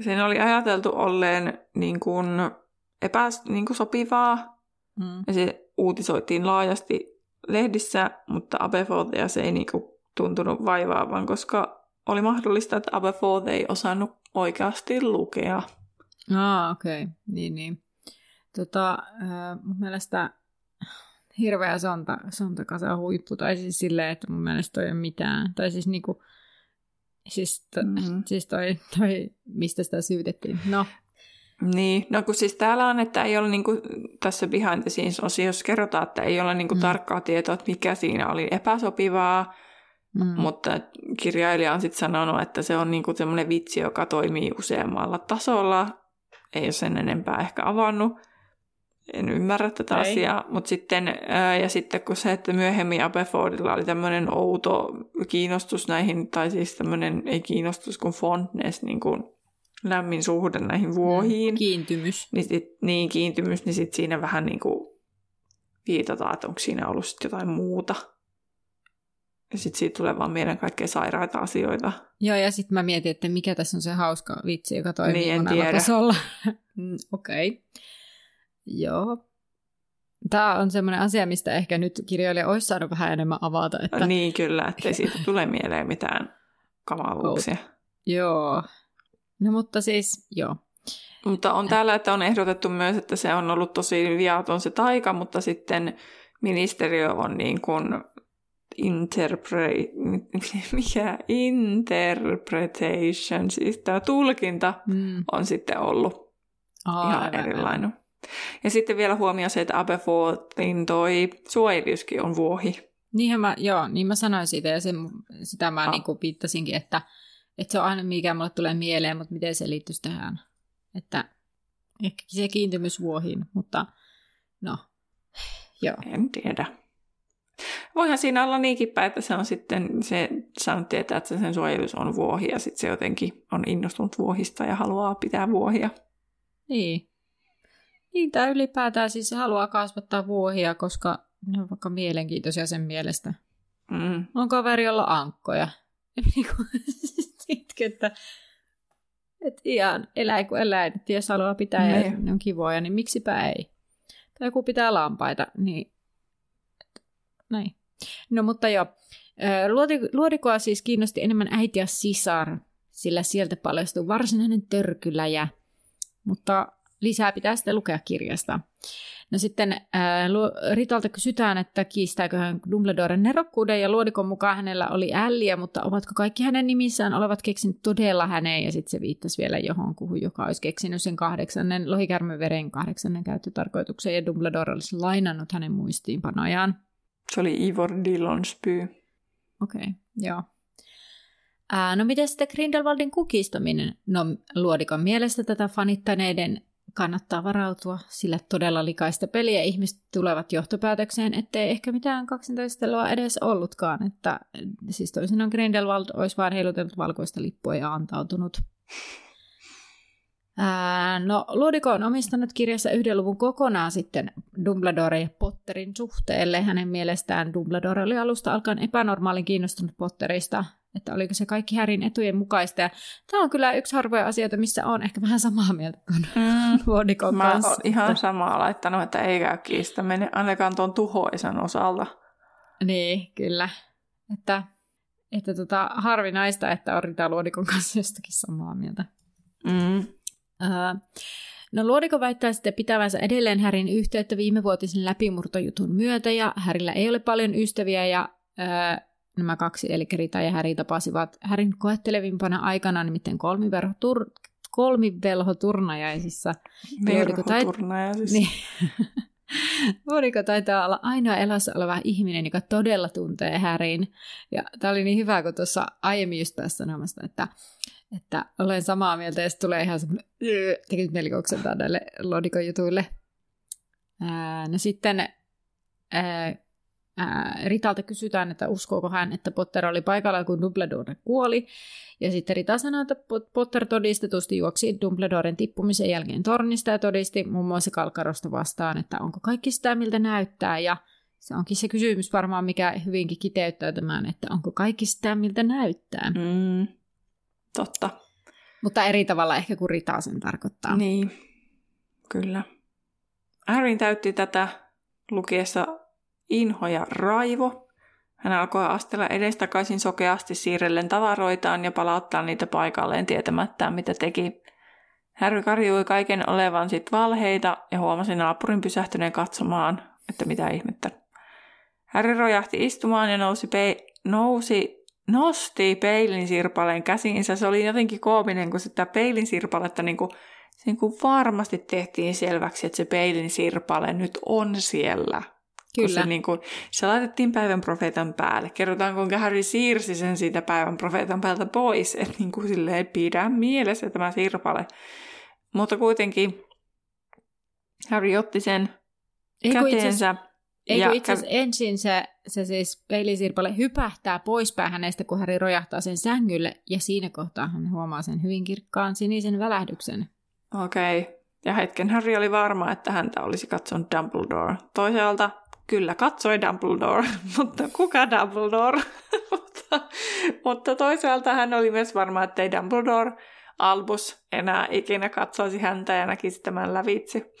Sen oli ajateltu olleen niin kuin epäs, niin kuin sopivaa. Mm. Ja se uutisoitiin laajasti lehdissä, mutta Aberforthia se ei niin kuin tuntunut vaivaavan, koska oli mahdollista, että Aberforth ei osannut oikeasti lukea. Ah, okei. Okay. Niin, niin. Tota, äh, mun mielestä hirveä sonta, sontakasa huippu, tai siis silleen, että mun mielestä toi ei ole mitään. Tai siis niinku, siis, to, mm-hmm. siis toi, toi, mistä sitä syytettiin. No. Niin, no kun siis täällä on, että ei ole niinku, tässä behind the scenes osiossa kerrotaan, että ei ole niinku mm. tarkkaa tietoa, että mikä siinä oli epäsopivaa, mm. mutta kirjailija on sitten sanonut, että se on niinku semmoinen vitsi, joka toimii useammalla tasolla, ei ole sen enempää ehkä avannut en ymmärrä tätä Ei. asiaa, mutta sitten, ää, ja sitten kun se, että myöhemmin Aberfordilla oli tämmöinen outo kiinnostus näihin, tai siis tämmöinen, ei kiinnostus kuin fondness, niin kuin lämmin suhde näihin vuohiin. Kiintymys. Niin, sit, niin kiintymys, niin sitten siinä vähän niin kuin viitataan, että onko siinä ollut sitten jotain muuta. Ja sitten siitä tulee vaan meidän kaikkein sairaita asioita. Joo, ja sitten mä mietin, että mikä tässä on se hauska vitsi, joka toimii niin, monella tasolla. Mm, okei. okay. Joo. Tämä on semmoinen asia, mistä ehkä nyt kirjoilija olisi saanut vähän enemmän avata. Että... Niin kyllä, ettei siitä tule mieleen mitään kamaluuksia. Oh. Joo. No mutta siis, joo. Mutta on täällä, että on ehdotettu myös, että se on ollut tosi viaton se taika, mutta sitten ministeriö on niin kuin interpre... mikä interpretation, siis tämä tulkinta mm. on sitten ollut Aa, ihan aivan, erilainen. Ja sitten vielä huomio se, että Aberforthin toi suojeliuskin on vuohi. Niinhän mä, joo, niin mä sanoin siitä ja sen, sitä mä ah. niin kuin viittasinkin, että, että se on aina mikä mulle tulee mieleen, mutta miten se liittyisi tähän. Että ehkä se kiintymys vuohiin, mutta no, joo. En tiedä. Voihan siinä olla niinkin päin, että se on sitten, se saanut tietää, että sen suojelus on vuohi ja sitten se jotenkin on innostunut vuohista ja haluaa pitää vuohia. Niin, niin, tämä ylipäätään siis haluaa kasvattaa vuohia, koska ne on vaikka mielenkiintoisia sen mielestä. Mm. On kaveri olla ankkoja. Sitten, että, että ihan eläin kuin eläin, että jos haluaa pitää ja Niin. ne on kivoja, niin miksipä ei. Tai joku pitää lampaita, niin näin. No mutta joo, luodikoa siis kiinnosti enemmän äiti ja sisar, sillä sieltä paljastui varsinainen törkyläjä, mutta lisää pitää sitten lukea kirjasta. No sitten ää, Lu- Ritalta kysytään, että kiistääkö hän Dumbledoren nerokkuuden, ja Luodikon mukaan hänellä oli älliä, mutta ovatko kaikki hänen nimissään olevat keksinyt todella häneen, ja sitten se viittasi vielä johonkuhun, joka olisi keksinyt sen kahdeksannen lohikärmen veren kahdeksannen käyttötarkoituksen, ja Dumbledore olisi lainannut hänen muistiinpanojaan. Se oli Ivor Dillonsby. Okei, okay, joo. Ää, no miten sitten Grindelwaldin kukistaminen? No Luodikon mielestä tätä fanittaneiden kannattaa varautua, sillä todella likaista peliä ihmiset tulevat johtopäätökseen, ettei ehkä mitään kaksintaistelua edes ollutkaan, että siis toisinaan Grindelwald olisi vain heilutellut valkoista lippua ja antautunut. Ää, no, Luodiko on omistanut kirjassa yhden luvun kokonaan sitten Dumbledore ja Potterin suhteelle. Hänen mielestään Dumbledore oli alusta alkaen epänormaalin kiinnostunut Potterista, että oliko se kaikki Härin etujen mukaista. Ja tämä on kyllä yksi harvoja asioita, missä on ehkä vähän samaa mieltä kuin Mm. Luodikon Mä kanssa. oon ihan samaa laittanut, että ei käy kiistäminen ainakaan tuon tuhoisan osalta. Niin, kyllä. Että, että tota, harvinaista, että on Rita Luodikon kanssa jostakin samaa mieltä. Mm. Öö, No Luodiko väittää sitten pitävänsä edelleen Härin yhteyttä viimevuotisen läpimurtojutun myötä, ja Härillä ei ole paljon ystäviä, ja öö, nämä kaksi, eli Rita ja Häri, tapasivat Härin koettelevimpana aikana, nimittäin kolmiverho tur- kolmivelhoturnajaisissa. Luodiko tait- Verhoturnaja siis. Niin. Luodiko taitaa olla ainoa elossa oleva ihminen, joka todella tuntee Härin. Ja tämä oli niin hyvä, kun tuossa aiemmin just pääsi sanomasta, että, että olen samaa mieltä, ja tulee ihan semmoinen, tekit mielikouksentaa näille Luodikon jutuille. Ää, no sitten ää, ää, Ritalta kysytään, että uskooko hän, että Potter oli paikalla, kun Dumbledore kuoli. Ja sitten Rita sanoi, että Pot- Potter todistetusti juoksi Dumbledoren tippumisen jälkeen tornista ja todisti muun muassa Kalkarosta vastaan, että onko kaikki sitä, miltä näyttää. Ja se onkin se kysymys varmaan, mikä hyvinkin kiteyttää tämän, että onko kaikki sitä, miltä näyttää. Mm. Mm. Totta. Mutta eri tavalla ehkä kuin Rita sen tarkoittaa. Niin, kyllä. Harryn täytti tätä lukiessa inho ja raivo. Hän alkoi astella edestakaisin sokeasti siirrellen tavaroitaan ja palauttaa niitä paikalleen tietämättään, mitä teki. Harry karjui kaiken olevan sit valheita ja huomasi naapurin pysähtyneen katsomaan, että mitä ihmettä. Harry rojahti istumaan ja nousi, pei- nousi nosti peilin sirpaleen käsiinsä. Se oli jotenkin koominen, kun sitä peilin sirpaletta niin kuin, niin kuin varmasti tehtiin selväksi, että se peilin sirpale nyt on siellä. Kyllä. Se, niin kuin, se laitettiin päivän profeetan päälle. Kerrotaan, kuinka Harry siirsi sen siitä päivän profeetan päältä pois. Että niin kuin silleen pidä mielessä tämä sirpale. Mutta kuitenkin Harry otti sen Ei käteensä. Ei ja itse asiassa ensin se, se siis peilisirpale hypähtää poispäin hänestä, kun Häri rojahtaa sen sängylle, ja siinä kohtaa hän huomaa sen hyvin kirkkaan sinisen välähdyksen. Okei. Okay. Ja hetken Harry oli varma, että häntä olisi katsonut Dumbledore. Toisaalta kyllä katsoi Dumbledore, mutta kuka Dumbledore? mutta, mutta toisaalta hän oli myös varma, että ei Dumbledore Albus enää ikinä katsoisi häntä ja näkisi tämän lävitse.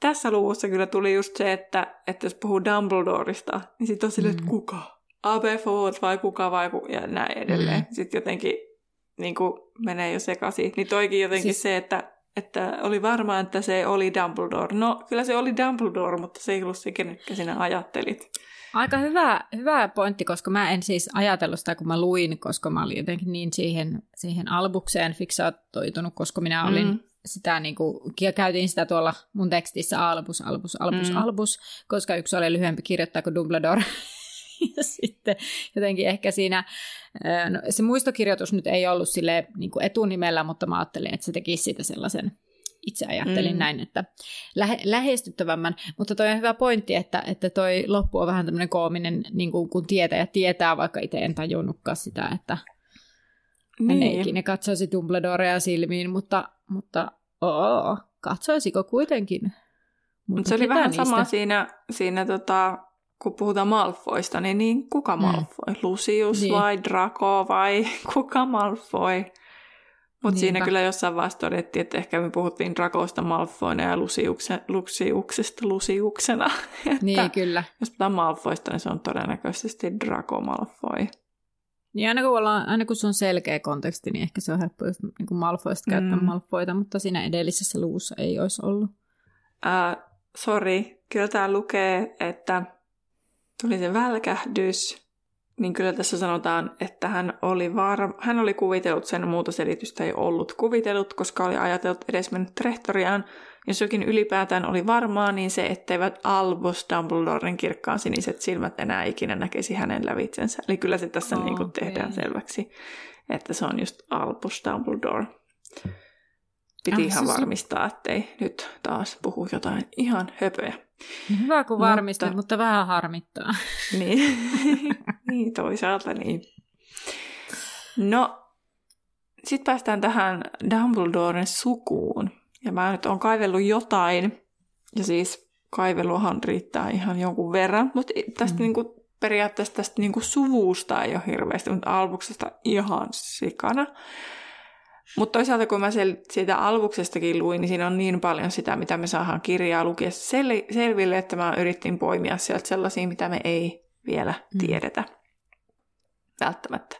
Tässä luvussa kyllä tuli just se, että, että jos puhuu Dumbledoresta, niin sitten on silleen, että Mm. kuka? Aberforth vai kuka vai ku... ja näin edelleen. Mm. Sitten jotenkin niin kuin menee jo sekaisin. Niin toikin jotenkin. Siis- se, että, että oli varma, että se oli Dumbledore. No, kyllä se oli Dumbledore, mutta se ei ollut se, kenetkä sinä ajattelit. Aika hyvä, hyvä pointti, koska mä en siis ajatellut sitä, kun mä luin, koska mä olin jotenkin niin siihen, siihen albukseen fiksaattoitunut, koska minä olin Mm. sitä niin kuin, käytin sitä tuolla mun tekstissä albus, albus, albus, Mm. mm. albus, koska yksi oli lyhyempi kirjoittaa kuin Dumbledore. ja sitten jotenkin ehkä siinä, no, se muistokirjoitus nyt ei ollut sille niin kuin etunimellä, mutta mä ajattelin, että se tekisi siitä sellaisen, itse ajattelin Mm. näin, että lähe, lähestyttävämmän, mutta toi on hyvä pointti, että, että toi loppu on vähän tämmöinen koominen, niin kuin, kun tietää ja tietää, vaikka itse en tajunnutkaan sitä, että hän ei ikinä katsoisi Dumbledorea silmiin, mutta, mutta oo, katsoisiko kuitenkin Mutta se oli vähän niistä? sama siinä, siinä tota, kun puhutaan Malfoista, niin, niin kuka mm. Malfoi? Lucius niin. vai Draco vai kuka Malfoi? Mutta siinä kyllä jossain vaiheessa todettiin, että ehkä me puhuttiin Drakosta Malfoina ja Luciukse, Luciuksesta Luciuksena. niin, kyllä. Jos puhutaan Malfoista, niin se on todennäköisesti Draco Malfoy. Niin aina kun, ollaan, aina kun se on selkeä konteksti, niin ehkä se on helppo just niin kuin Malfoista käyttää mm. Malfoita, mutta siinä edellisessä luussa ei olisi ollut. Uh, Sori, kyllä tää lukee, että tuli se välkähdys, niin kyllä tässä sanotaan, että hän oli, var... hän oli kuvitellut sen, muuta selitystä ei ollut kuvitellut, koska oli ajatellut edesmennyt rehtoriaan. Jos jokin ylipäätään oli varmaa, niin se, etteivät Albus Dumbledoren kirkkaan siniset silmät enää ikinä näkisi hänen lävitsensä. Eli kyllä se tässä oh, niin kuin tehdään selväksi, että se on just Albus Dumbledore. Piti ihan varmistaa, ettei nyt taas puhu jotain ihan höpöjä. Hyvä kun varmistat, mutta, mutta vähän harmittaa. Niin. niin, toisaalta niin. No, sitten päästään tähän Dumbledoren sukuun. Ja mä nyt on kaivellut jotain, ja siis kaiveluhan riittää ihan jonkun verran, mutta tästä mm. niinku, periaatteessa tästä niinku suvusta ei ole hirveästi, mutta albuksesta ihan sikana. Mutta toisaalta kun mä siitä albuksestakin luin, niin siinä on niin paljon sitä, mitä me saadaan kirjaa lukiessa sel- selville, että mä yritin poimia sieltä sellaisia, mitä me ei vielä mm. tiedetä. Välttämättä.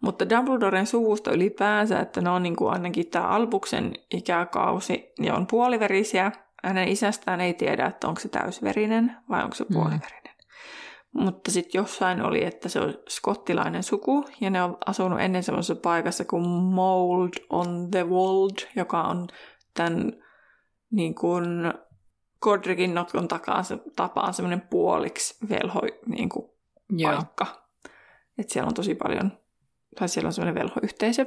Mutta Dumbledoren suvusta ylipäänsä, että ne on niin kuin ainakin tämä Albuksen ikäkausi, ne on puoliverisiä. Hänen isästään ei tiedä, että onko se täysverinen vai onko se mm. Mutta sitten jossain oli, että se on skottilainen suku, ja ne on asunut ennen semmoisessa paikassa kuin Mold on the Wold, joka on tämän niin kuin Godricin notkon takaan, tapaan semmoinen puoliksi velho niin kuin paikka. Että siellä on tosi paljon, tai siellä on semmoinen velhoyhteisö.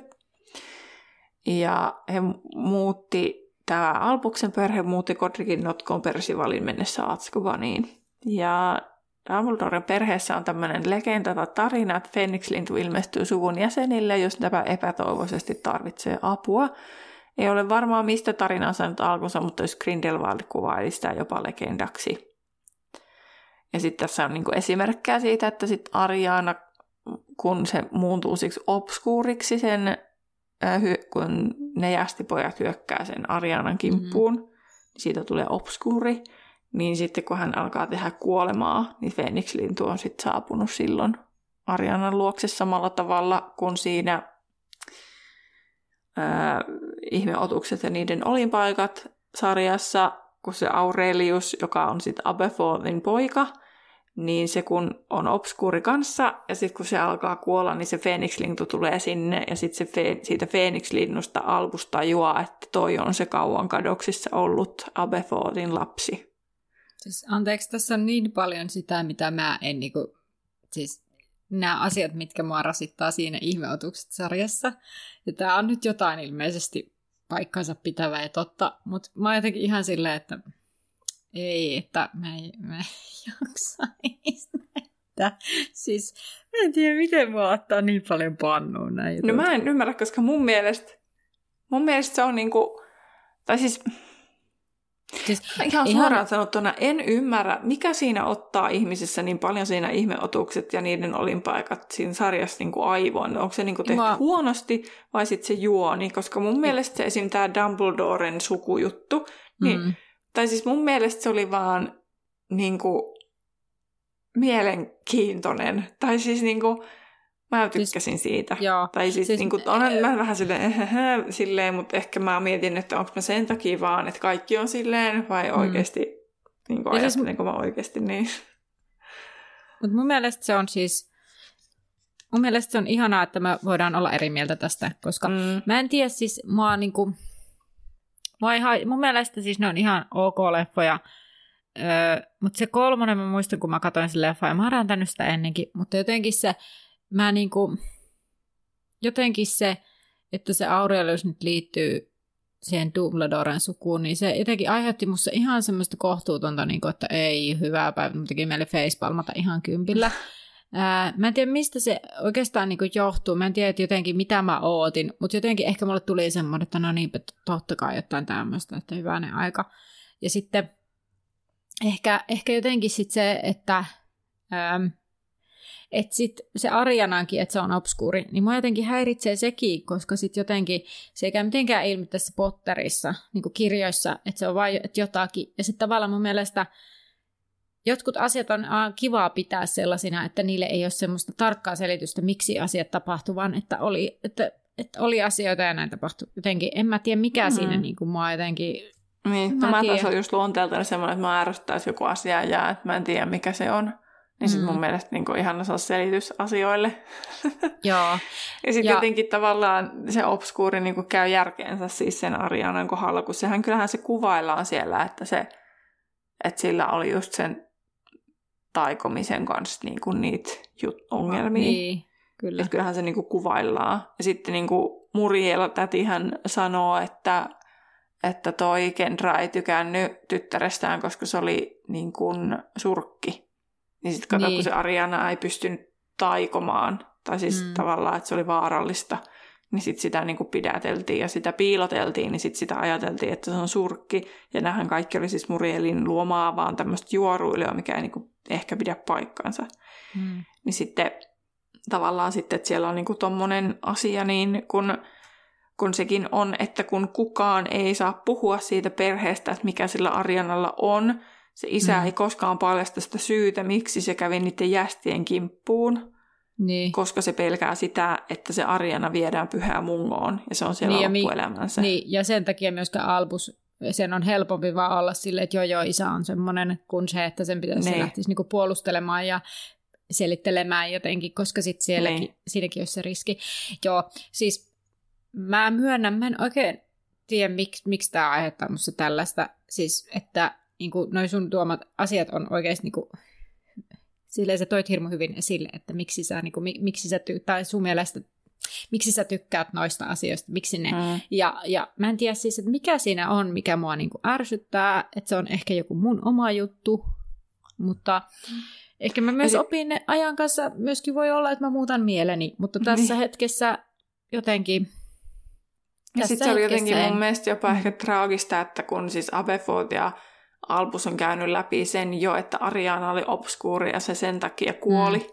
Ja he muutti, tämä Albuksen perhe muutti Godricin notkoon Persivalin mennessä Atskubaniin. Ja Dumbledoren perheessä on tämmöinen legenda tai tarina, että Phoenix-lintu ilmestyy suvun jäsenille, jos tämä epätoivoisesti tarvitsee apua. Ei ole varmaa, mistä tarina on saanut alkunsa, mutta jos Grindelwald kuvaili sitä jopa legendaksi. Ja sitten tässä on niinku esimerkkejä siitä, että sitten Ariana, kun se muuntuu siksi obskuuriksi sen, äh, kun ne jästipojat hyökkää sen Arianan kimppuun, mm-hmm. niin siitä tulee obskuuri. Niin sitten kun hän alkaa tehdä kuolemaa, niin Phoenix-lintu on sitten saapunut silloin Arianan luokse samalla tavalla kuin siinä ää, ihmeotukset ja niiden olinpaikat sarjassa, kun se Aurelius, joka on sitten Aberforthin poika, niin se kun on obskuuri kanssa, ja sitten kun se alkaa kuolla, niin se Phoenix-lintu tulee sinne, ja sitten fe- siitä Phoenix-linnusta albusta juo, että toi on se kauan kadoksissa ollut Aberforthin lapsi. Siis anteeksi, tässä on niin paljon sitä, mitä mä en niinku, siis nämä asiat, mitkä mua rasittaa siinä ihmeotukset sarjassa. Ja tää on nyt jotain ilmeisesti paikkansa pitävää ja totta, mutta mä oon jotenkin ihan silleen, että ei, että mä ei, mä jaksaisi näitä. Siis mä en tiedä, miten mua ottaa niin paljon pannuun näin. No mä en ymmärrä, koska mun mielestä, mun mielestä se on niinku, tai siis Siis ihan, ihan suoraan sanottuna en ymmärrä, mikä siinä ottaa ihmisissä niin paljon siinä ihmeotukset ja niiden olinpaikat siinä sarjassa niin kuin aivoon. Onko se niin kuin tehty Mä... huonosti vai sitten se juoni? Koska mun mielestä se esim. tämä Dumbledoren sukujuttu, niin, mm. tai siis mun mielestä se oli vaan niin kuin, mielenkiintoinen. Tai siis niin kuin, Mä siis- tykkäsin siis, siitä. Joo. Tai siis, siis niin kuin, onhan mä vähän silleen, silleen, mutta ehkä mä mietin, että onko mä sen takia vaan, että kaikki on silleen, vai mm. oikeasti, niin kuin ajattelenko siis, mä oikeasti niin. Mutta mun mielestä se on siis, mun mielestä se on ihanaa, että me voidaan olla eri mieltä tästä, koska mm. mä en tiedä siis, mä niin kuin, mä ihan, mun mielestä siis ne on ihan ok leffoja, öö, mutta se kolmonen mä muistan, kun mä katsoin sen leffa, ja mä oon sitä ennenkin, mutta jotenkin se, mä niinku, jotenkin se, että se Aurelius nyt liittyy siihen Dumbledoren sukuun, niin se jotenkin aiheutti musta ihan semmoista kohtuutonta, niin kuin, että ei, hyvää päivää, mutta teki meille facepalmata ihan kympillä. Ää, mä en tiedä, mistä se oikeastaan niin johtuu. Mä en tiedä, että jotenkin mitä mä ootin, mutta jotenkin ehkä mulle tuli semmoinen, että no niin, totta kai jotain tämmöistä, että hyvänen aika. Ja sitten ehkä, ehkä jotenkin sit se, että ähm, et sit se Arianankin, että se on obskuuri, niin mua jotenkin häiritsee sekin, koska sit jotenkin se ei käy mitenkään ilmi tässä Potterissa, niin kuin kirjoissa, että se on vain jotakin. Ja sitten tavallaan mun mielestä jotkut asiat on kivaa pitää sellaisina, että niille ei ole semmoista tarkkaa selitystä, miksi asiat tapahtuvan, että oli, että, että oli asioita ja näin tapahtui. Jotenkin, en mä tiedä mikä mm-hmm. siinä niin kuin mua jotenkin... Niin, mä, mä taas on just luonteeltaan semmoinen, että mä ärsyttäisi joku asia ja että mä en tiedä mikä se on. Niin mm. mun mielestä niin kuin ihan osaa selitys asioille. Joo. ja sitten jotenkin tavallaan se obskuuri niin kuin käy järkeensä siis sen Arianan kohdalla, kun sehän kyllähän se kuvaillaan siellä, että, se, että sillä oli just sen taikomisen kanssa niin kuin niitä jut- ongelmia. Niin, kyllä. Että kyllähän se niin kuin kuvaillaan. Ja sitten niin kuin Muriel tätihän sanoo, että, että toi Kendra ei tykännyt tyttärestään, koska se oli niin kuin surkki. Niin sitten kato, niin. kun se Ariana ei pystynyt taikomaan, tai siis mm. tavallaan, että se oli vaarallista, niin sitten sitä niin kuin pidäteltiin ja sitä piiloteltiin, niin sitten sitä ajateltiin, että se on surkki. Ja nähän kaikki oli siis Murielin luomaa vaan tämmöistä juoruilua, mikä ei niin kuin ehkä pidä paikkaansa. Mm. Niin sitten tavallaan sitten, että siellä on niin kuin tommonen asia, niin kun, kun sekin on, että kun kukaan ei saa puhua siitä perheestä, että mikä sillä Arianalla on, se isä mm. ei koskaan paljasta sitä syytä, miksi se kävi niiden jästien kimppuun. Niin. Koska se pelkää sitä, että se Ariana viedään pyhää mungoon ja se on siellä niin, loppuelämänsä. Niin, ja sen takia myöskään Albus, sen on helpompi vaan olla silleen, että joo joo, isä on semmoinen kuin se, että sen pitäisi niin. lähtisi niinku puolustelemaan ja selittelemään jotenkin, koska sitten sielläkin, niin. siinäkin olisi se riski. Joo, siis mä myönnän, mä en oikein tiedä, miksi, miksi tämä aiheuttaa musta tällaista, siis että niin kuin, noi sun tuomat asiat on oikeasti niin kuin, silleen sä toit hirmu hyvin esille, että miksi sä, niin kuin, miksi sä ty- tai sun mielestä miksi sä tykkäät noista asioista, miksi ne. Mm. Ja, ja mä en tiedä siis, että mikä siinä on, mikä mua niin kuin ärsyttää, että se on ehkä joku mun oma juttu, mutta ehkä mä myös Eli... opin ajan kanssa, myöskin voi olla, että mä muutan mieleni, mutta tässä niin. hetkessä jotenkin ja sitten se oli jotenkin en... mun mielestä jopa ehkä traagista, että kun siis Abefoot ja Albus on käynyt läpi sen jo, että Ariana oli obskuuri ja se sen takia kuoli. Mm.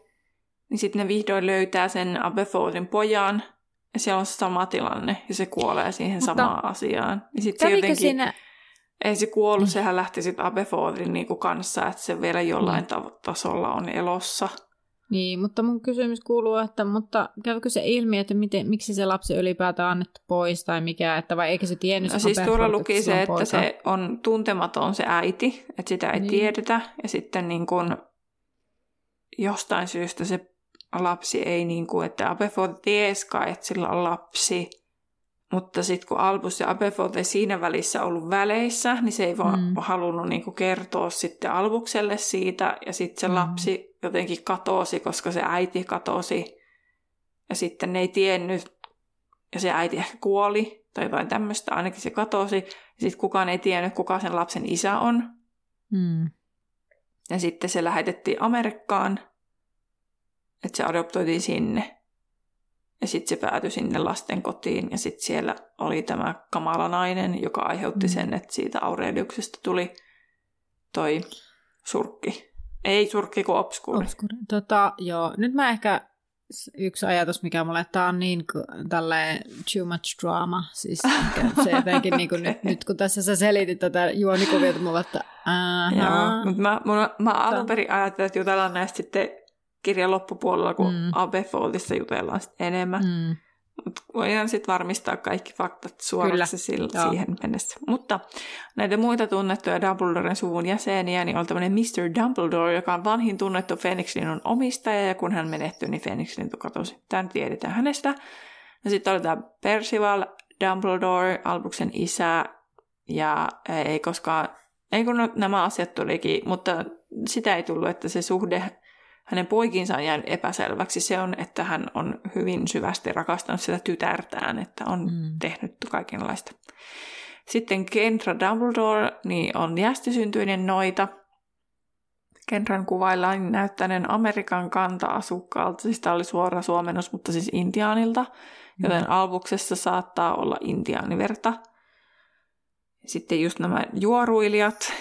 Niin sitten ne vihdoin löytää sen Abefortin pojan ja siellä on se sama tilanne ja se kuolee siihen Mutta samaan asiaan. Ja sitten se jotenkin... Siinä... Ei se kuollut, mm. sehän lähti sitten Abefortin niinku kanssa, että se vielä jollain mm. tasolla on elossa. Niin, mutta mun kysymys kuuluu, että mutta käykö se ilmi, että miten, miksi se lapsi ylipäätään annettu pois tai mikä, että vai eikö se tiennyt no, siis tuolla luki se, että poika? se on tuntematon se äiti, että sitä ei niin. tiedetä ja sitten niin kun jostain syystä se lapsi ei niin kuin, että Abefote tieskaan, että sillä on lapsi, mutta sitten kun Albus ja Abefote ei siinä välissä ollut väleissä, niin se ei vaan mm. halunnut niin kuin kertoa sitten Albukselle siitä, ja sitten se mm. lapsi jotenkin katosi, koska se äiti katosi, ja sitten ne ei tiennyt, ja se äiti ehkä kuoli, tai jotain tämmöistä, ainakin se katosi, ja sitten kukaan ei tiennyt, kuka sen lapsen isä on. Mm. Ja sitten se lähetettiin Amerikkaan, että se adoptoitiin sinne. Ja sitten se päätyi sinne lasten kotiin ja sitten siellä oli tämä kamala nainen, joka aiheutti mm. sen, että siitä Aureliuksesta tuli toi surkki. Ei surkki kuin obskuuri. obskuuri. Tota, joo. Nyt mä ehkä yksi ajatus, mikä mulle, että on niin tälle too much drama. Siis se jotenkin niin kuin nyt, nyt, kun tässä sä selitit tätä juonikuviota, mulle, että Joo, mutta mä, mä, mä alun perin ajattelin, että jutellaan näistä sitten kirjan loppupuolella, kun mm. Abefoldissa jutellaan enemmän. Mm. Mutta voidaan sitten varmistaa kaikki faktat suoraksi sillä, siihen mennessä. Mutta näitä muita tunnettuja Dumbledoren suvun jäseniä, niin on tämmöinen Mr. Dumbledore, joka on vanhin tunnettu Phoenix-linnun omistaja, ja kun hän menehtyi, niin Phoenix-lintu katosi. Tämän tiedetään hänestä. Ja sitten oli tämä Percival Dumbledore, Albuksen isä, ja ei koskaan, ei kun nämä asiat tulikin, mutta sitä ei tullut, että se suhde hänen poikinsa on jäänyt epäselväksi. Se on, että hän on hyvin syvästi rakastanut sitä tytärtään, että on mm. tehnyt kaikenlaista. Sitten Kendra Dumbledore niin on jästisyntyinen noita. Kendran kuvaillaan näyttäneen Amerikan kanta-asukkaalta, siis tämä oli suora suomennos, mutta siis intiaanilta, joten mm. albuksessa saattaa olla intiaaniverta. Sitten just nämä juoruilijat,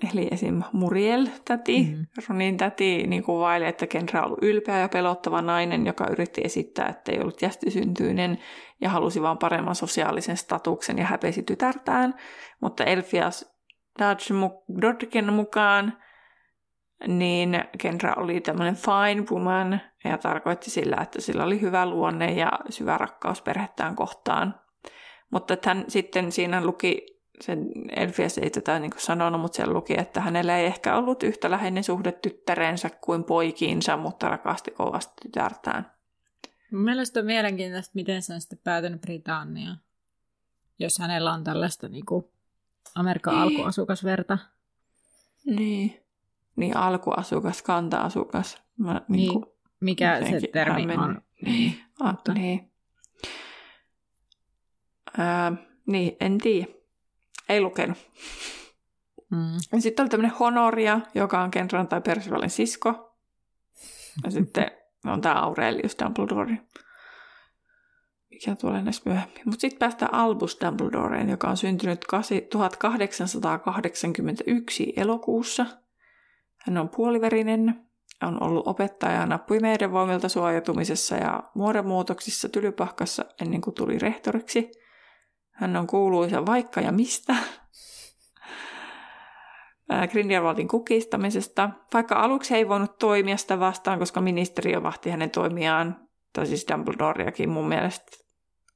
eli esim. Muriel-täti. Mm. Ronin täti niin kuvaili, että Kendra on ollut ylpeä ja pelottava nainen, joka yritti esittää, että ei ollut jästisyntyinen ja halusi vain paremman sosiaalisen statuksen ja häpesi tytärtään. Mutta Elfias Dodgen mukaan niin Kendra oli tämmöinen fine woman ja tarkoitti sillä, että sillä oli hyvä luonne ja syvä rakkaus perhettään kohtaan. Mutta hän sitten siinä luki, sen Elfias ei tätä niin sanonut, mutta siellä luki, että hänellä ei ehkä ollut yhtä läheinen suhde tyttärensä kuin poikiinsa, mutta rakasti kovasti tytärtään. Mielestäni on mielenkiintoista, miten se on sitten päätynyt Britanniaan, jos hänellä on tällaista niin kuin Amerikan niin. alkuasukasverta. Niin. Niin, alkuasukas, kanta-asukas. Mä, niin, niin kuin, mikä se termi hämmen... on. Niin, ah, niin. Ää, niin, en tiedä. Ei lukenut. Mm. Sitten oli tämmöinen Honoria, joka on Kendran tai Percivalin sisko. Ja sitten on tämä Aurelius Dumbledore, mikä tulee näissä myöhemmin. Mutta sitten päästään Albus Dumbledoreen, joka on syntynyt 1881 elokuussa. Hän on puoliverinen, on ollut opettajana pimeiden voimilta suojautumisessa ja muodonmuutoksissa Tylypahkassa ennen kuin tuli rehtoriksi – hän on kuuluisa vaikka ja mistä. Grindelwaldin kukistamisesta, vaikka aluksi ei voinut toimia sitä vastaan, koska ministeriö vahti hänen toimiaan, tai siis Dumbledoreakin mun mielestä.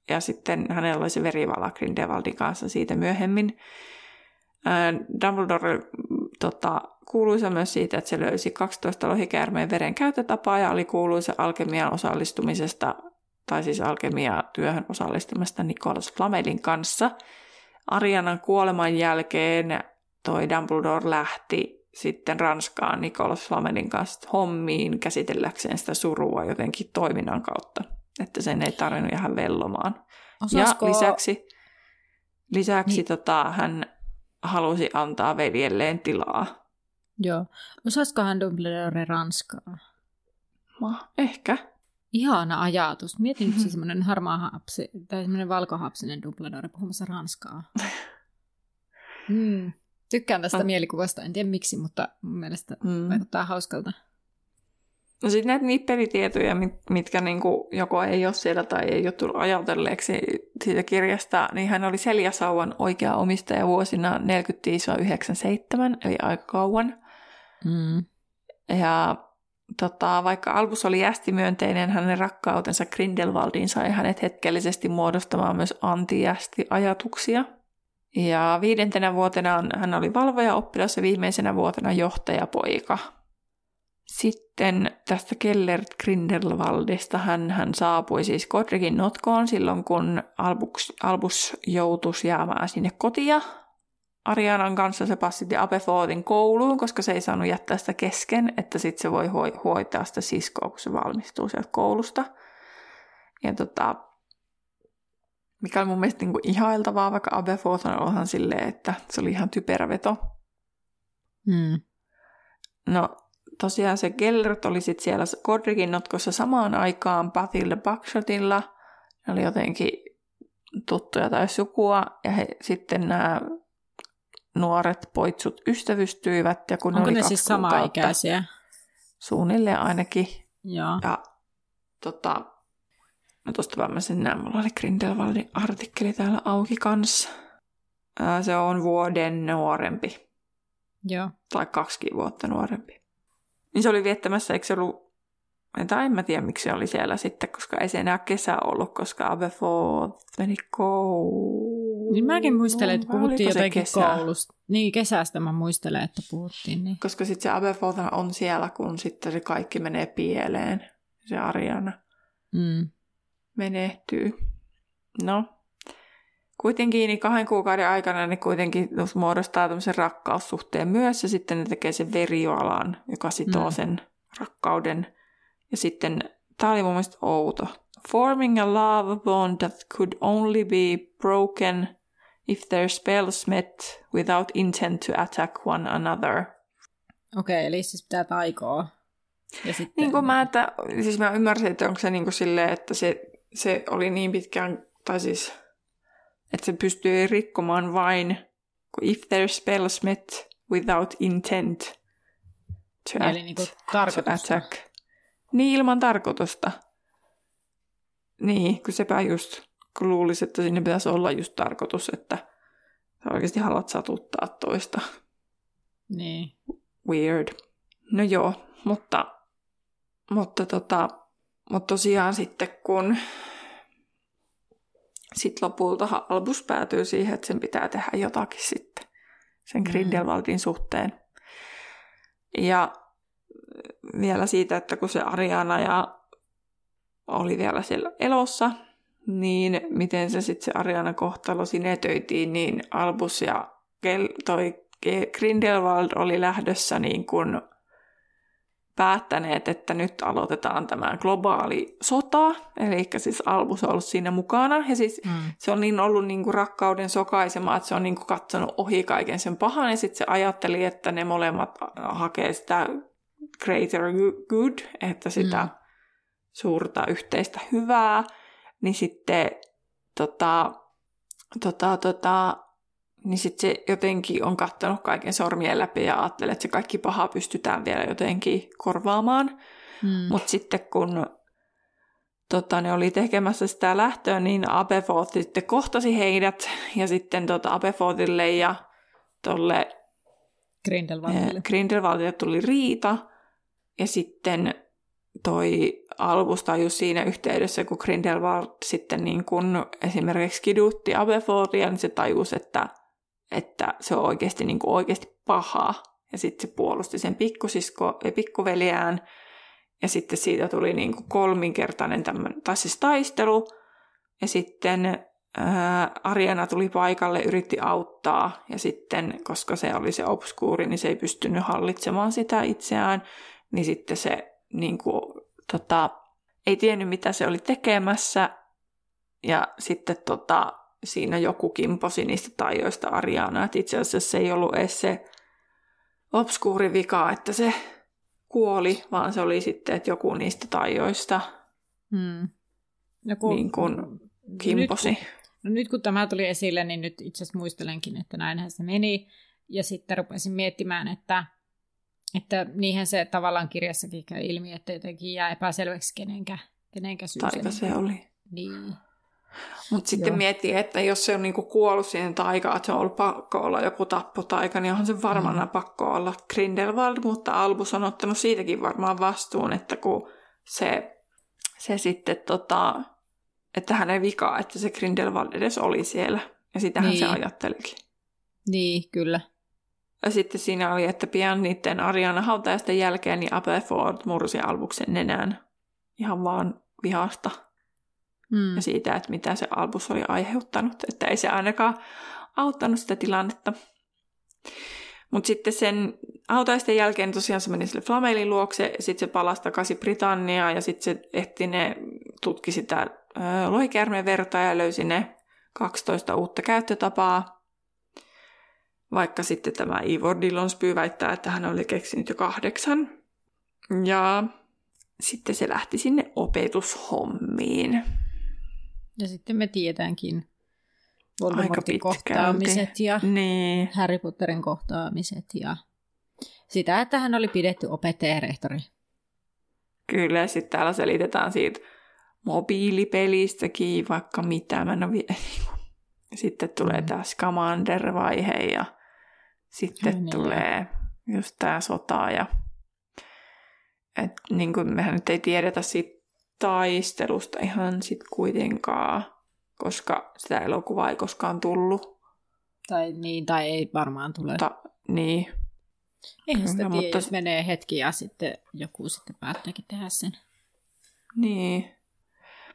Ja sitten hänellä oli se verivala Grindelwaldin kanssa siitä myöhemmin. Dumbledore tota, kuuluisa myös siitä, että se löysi 12 lohikäärmeen veren käytötapaa ja oli kuuluisa alkemian osallistumisesta tai siis alkemia-työhön osallistumasta Nicholas Flamelin kanssa. Arianan kuoleman jälkeen toi Dumbledore lähti sitten Ranskaan Nicholas Flamelin kanssa hommiin käsitelläkseen sitä surua jotenkin toiminnan kautta, että sen ei tarvinnut jäädä vellomaan. Osasko... Ja lisäksi, lisäksi niin. tota, hän halusi antaa veljelleen tilaa. Joo. Osaisiko hän Dumbledore Ranskaa? Ma, ehkä. Ihana ajatus. Mietin mm-hmm. semmoinen harmaa hapsi, tai semmoinen valkohapsinen Dumbledore puhumassa ranskaa. mm. Tykkään tästä ah. mielikuvasta, en tiedä miksi, mutta mun mielestä mm. vaikuttaa hauskalta. No sitten näitä nippelitietoja, mitkä niinku joko ei ole siellä tai ei ole tullut ajatelleeksi siitä kirjasta, niin hän oli Seljasauvan oikea omistaja vuosina 45-97, eli aika kauan. Mm. Ja tota, vaikka Albus oli jästimyönteinen, hänen rakkautensa Grindelwaldiin sai hänet hetkellisesti muodostamaan myös anti-ajatuksia. Ja viidentenä vuotena hän oli valvoja oppilas ja viimeisenä vuotena johtajapoika. Sitten tästä Kellert Grindelwaldista hän, hän saapui siis Godricin notkoon silloin, kun Albus, Albus joutui jäämään sinne kotia Arianan kanssa se passitti Abefortin kouluun, koska se ei saanut jättää sitä kesken, että sitten se voi hoitaa sitä siskoa, kun se valmistuu sieltä koulusta. Ja tota, mikä oli mun mielestä niinku ihailtavaa, vaikka Abefort on ihan silleen, että se oli ihan typerä veto. Mm. No tosiaan se Gellert oli sitten siellä Godricin notkossa samaan aikaan Bathilda Buckshotilla. Ne oli jotenkin tuttuja tai sukua. Ja he, sitten nämä nuoret poitsut ystävystyivät. Ja kun Onko ne, oli ne siis sama-ikäisiä? Suunnilleen ainakin. Joo. Ja tota, no tosta mä sen näen, mulla oli Grindelwaldin artikkeli täällä auki kanssa. Ää, se on vuoden nuorempi. Joo. Tai kaksi vuotta nuorempi. Niin se oli viettämässä, eikö se ollut, tai en mä tiedä miksi se oli siellä sitten, koska ei se enää kesä ollut, koska Aberforth meni kouluun niin mäkin muistelen, että puhuttiin jotenkin kesä? koulusta. Niin, kesästä mä muistelen, että puhuttiin. Niin. Koska sitten se Aberforth on siellä, kun sitten se kaikki menee pieleen. Se Ariana mm. menehtyy. No, kuitenkin niin kahden kuukauden aikana ne kuitenkin muodostaa tämmöisen rakkaussuhteen myös, ja sitten ne tekee sen verioalan, joka sitoo mm. sen rakkauden. Ja sitten, tämä oli mun mielestä outo. Forming a love bond that could only be broken if their spells met without intent to attack one another. Okei, okay, eli siis pitää taikoa. Ja sitten... Niin kuin mä, että, siis mä ymmärsin, että onko se niin kuin silleen, että se, se oli niin pitkään, tai siis, että se pystyy rikkomaan vain, if their spells met without intent to Eli niin kuin tarkoitusta. attack. Niin, ilman tarkoitusta. Niin, kun sepä just, luulisi, että sinne pitäisi olla just tarkoitus, että sä oikeasti haluat satuttaa toista. Niin. Weird. No joo, mutta, mutta, tota, mutta tosiaan sitten kun sit lopulta Albus päätyy siihen, että sen pitää tehdä jotakin sitten sen mm. Grindelwaldin suhteen. Ja vielä siitä, että kun se Ariana ja oli vielä siellä elossa, niin miten se sitten se Ariana kohtalo sinetöitiin, niin Albus ja toi Grindelwald oli lähdössä niin kuin päättäneet, että nyt aloitetaan tämä globaali sota, eli siis Albus on ollut siinä mukana, ja siis mm. se on niin ollut niin kuin rakkauden sokaisema, että se on niin kuin katsonut ohi kaiken sen pahan, ja sitten se ajatteli, että ne molemmat hakee sitä greater good, että sitä mm. suurta yhteistä hyvää, niin sitten tota, tota, tota, niin sitten se jotenkin on kattanut kaiken sormien läpi ja ajattelee, että se kaikki paha pystytään vielä jotenkin korvaamaan. Hmm. Mutta sitten kun tota, ne oli tekemässä sitä lähtöä, niin Abeforth sitten kohtasi heidät ja sitten tota, Abeforthille ja tolle Grindelwaldille. Grindelwaldille tuli riita ja sitten toi Albus tajus siinä yhteydessä, kun Grindelwald sitten niin kun esimerkiksi kidutti Abeforthia, niin se tajusi, että että se on oikeasti, niin kuin oikeasti paha. Ja sitten se puolusti sen pikkusisko, pikkuveliään. Ja sitten siitä tuli niin kuin kolminkertainen tämmöinen, tai siis taistelu. Ja sitten ää, Ariana tuli paikalle, yritti auttaa. Ja sitten, koska se oli se obskuuri, niin se ei pystynyt hallitsemaan sitä itseään. Niin sitten se niin kuin, tota, ei tiennyt, mitä se oli tekemässä. Ja sitten tota, siinä joku kimposi niistä taijoista Ariana. Että itse asiassa se ei ollut edes se obskuuri vika, että se kuoli, vaan se oli sitten, että joku niistä taijoista hmm. Joku, niin kuin kimposi. Nyt, no nyt kun tämä tuli esille, niin nyt itse asiassa muistelenkin, että näinhän se meni. Ja sitten rupesin miettimään, että, että niinhän se tavallaan kirjassakin käy ilmi, että jotenkin jää epäselväksi kenenkä, kenenkä syy Taika se oli. Niin. Mutta sitten Joo. miettii, että jos se on niinku kuollut siihen taikaan, että se on ollut pakko olla joku tappotaika, niin onhan se varmana mm. pakko olla Grindelwald, mutta Albus on ottanut siitäkin varmaan vastuun, että kun se, se sitten tota, että hänen vikaa, että se Grindelwald edes oli siellä. Ja sitähän niin. se ajattelikin. Niin, kyllä. Ja sitten siinä oli, että pian niiden Ariana hautajaisten jälkeen niin Aberford mursi Albuksen nenään. Ihan vaan vihasta mm. ja siitä, että mitä se Albus oli aiheuttanut. Että ei se ainakaan auttanut sitä tilannetta. Mutta sitten sen autaisten jälkeen tosiaan se meni sille Flameilin luokse, ja sitten se palasi takaisin Britanniaan, ja sitten se ehti ne, tutki sitä lohikärmen verta ja löysi ne 12 uutta käyttötapaa. Vaikka sitten tämä Ivor Dillonspy väittää, että hän oli keksinyt jo kahdeksan. Ja sitten se lähti sinne opetushommiin. Ja sitten me tietäänkin Voldemortin kohtaamiset ja niin. Harry Potterin kohtaamiset ja sitä, että hän oli pidetty opettajarehtori. Kyllä, ja sitten täällä selitetään siitä mobiilipelistäkin vaikka mitä. Mä en ole vielä... Sitten tulee mm. tämä Scamander-vaihe ja sitten Kyllä. tulee just tämä sota ja et, niin kuin mehän nyt ei tiedetä siitä taistelusta ihan sit kuitenkaan, koska sitä elokuvaa ei koskaan tullut. Tai niin, tai ei varmaan tule. Ta- niin. Eihän sitä tiedä, mutta... jos menee hetki ja sitten joku sitten päättääkin tehdä sen. Niin.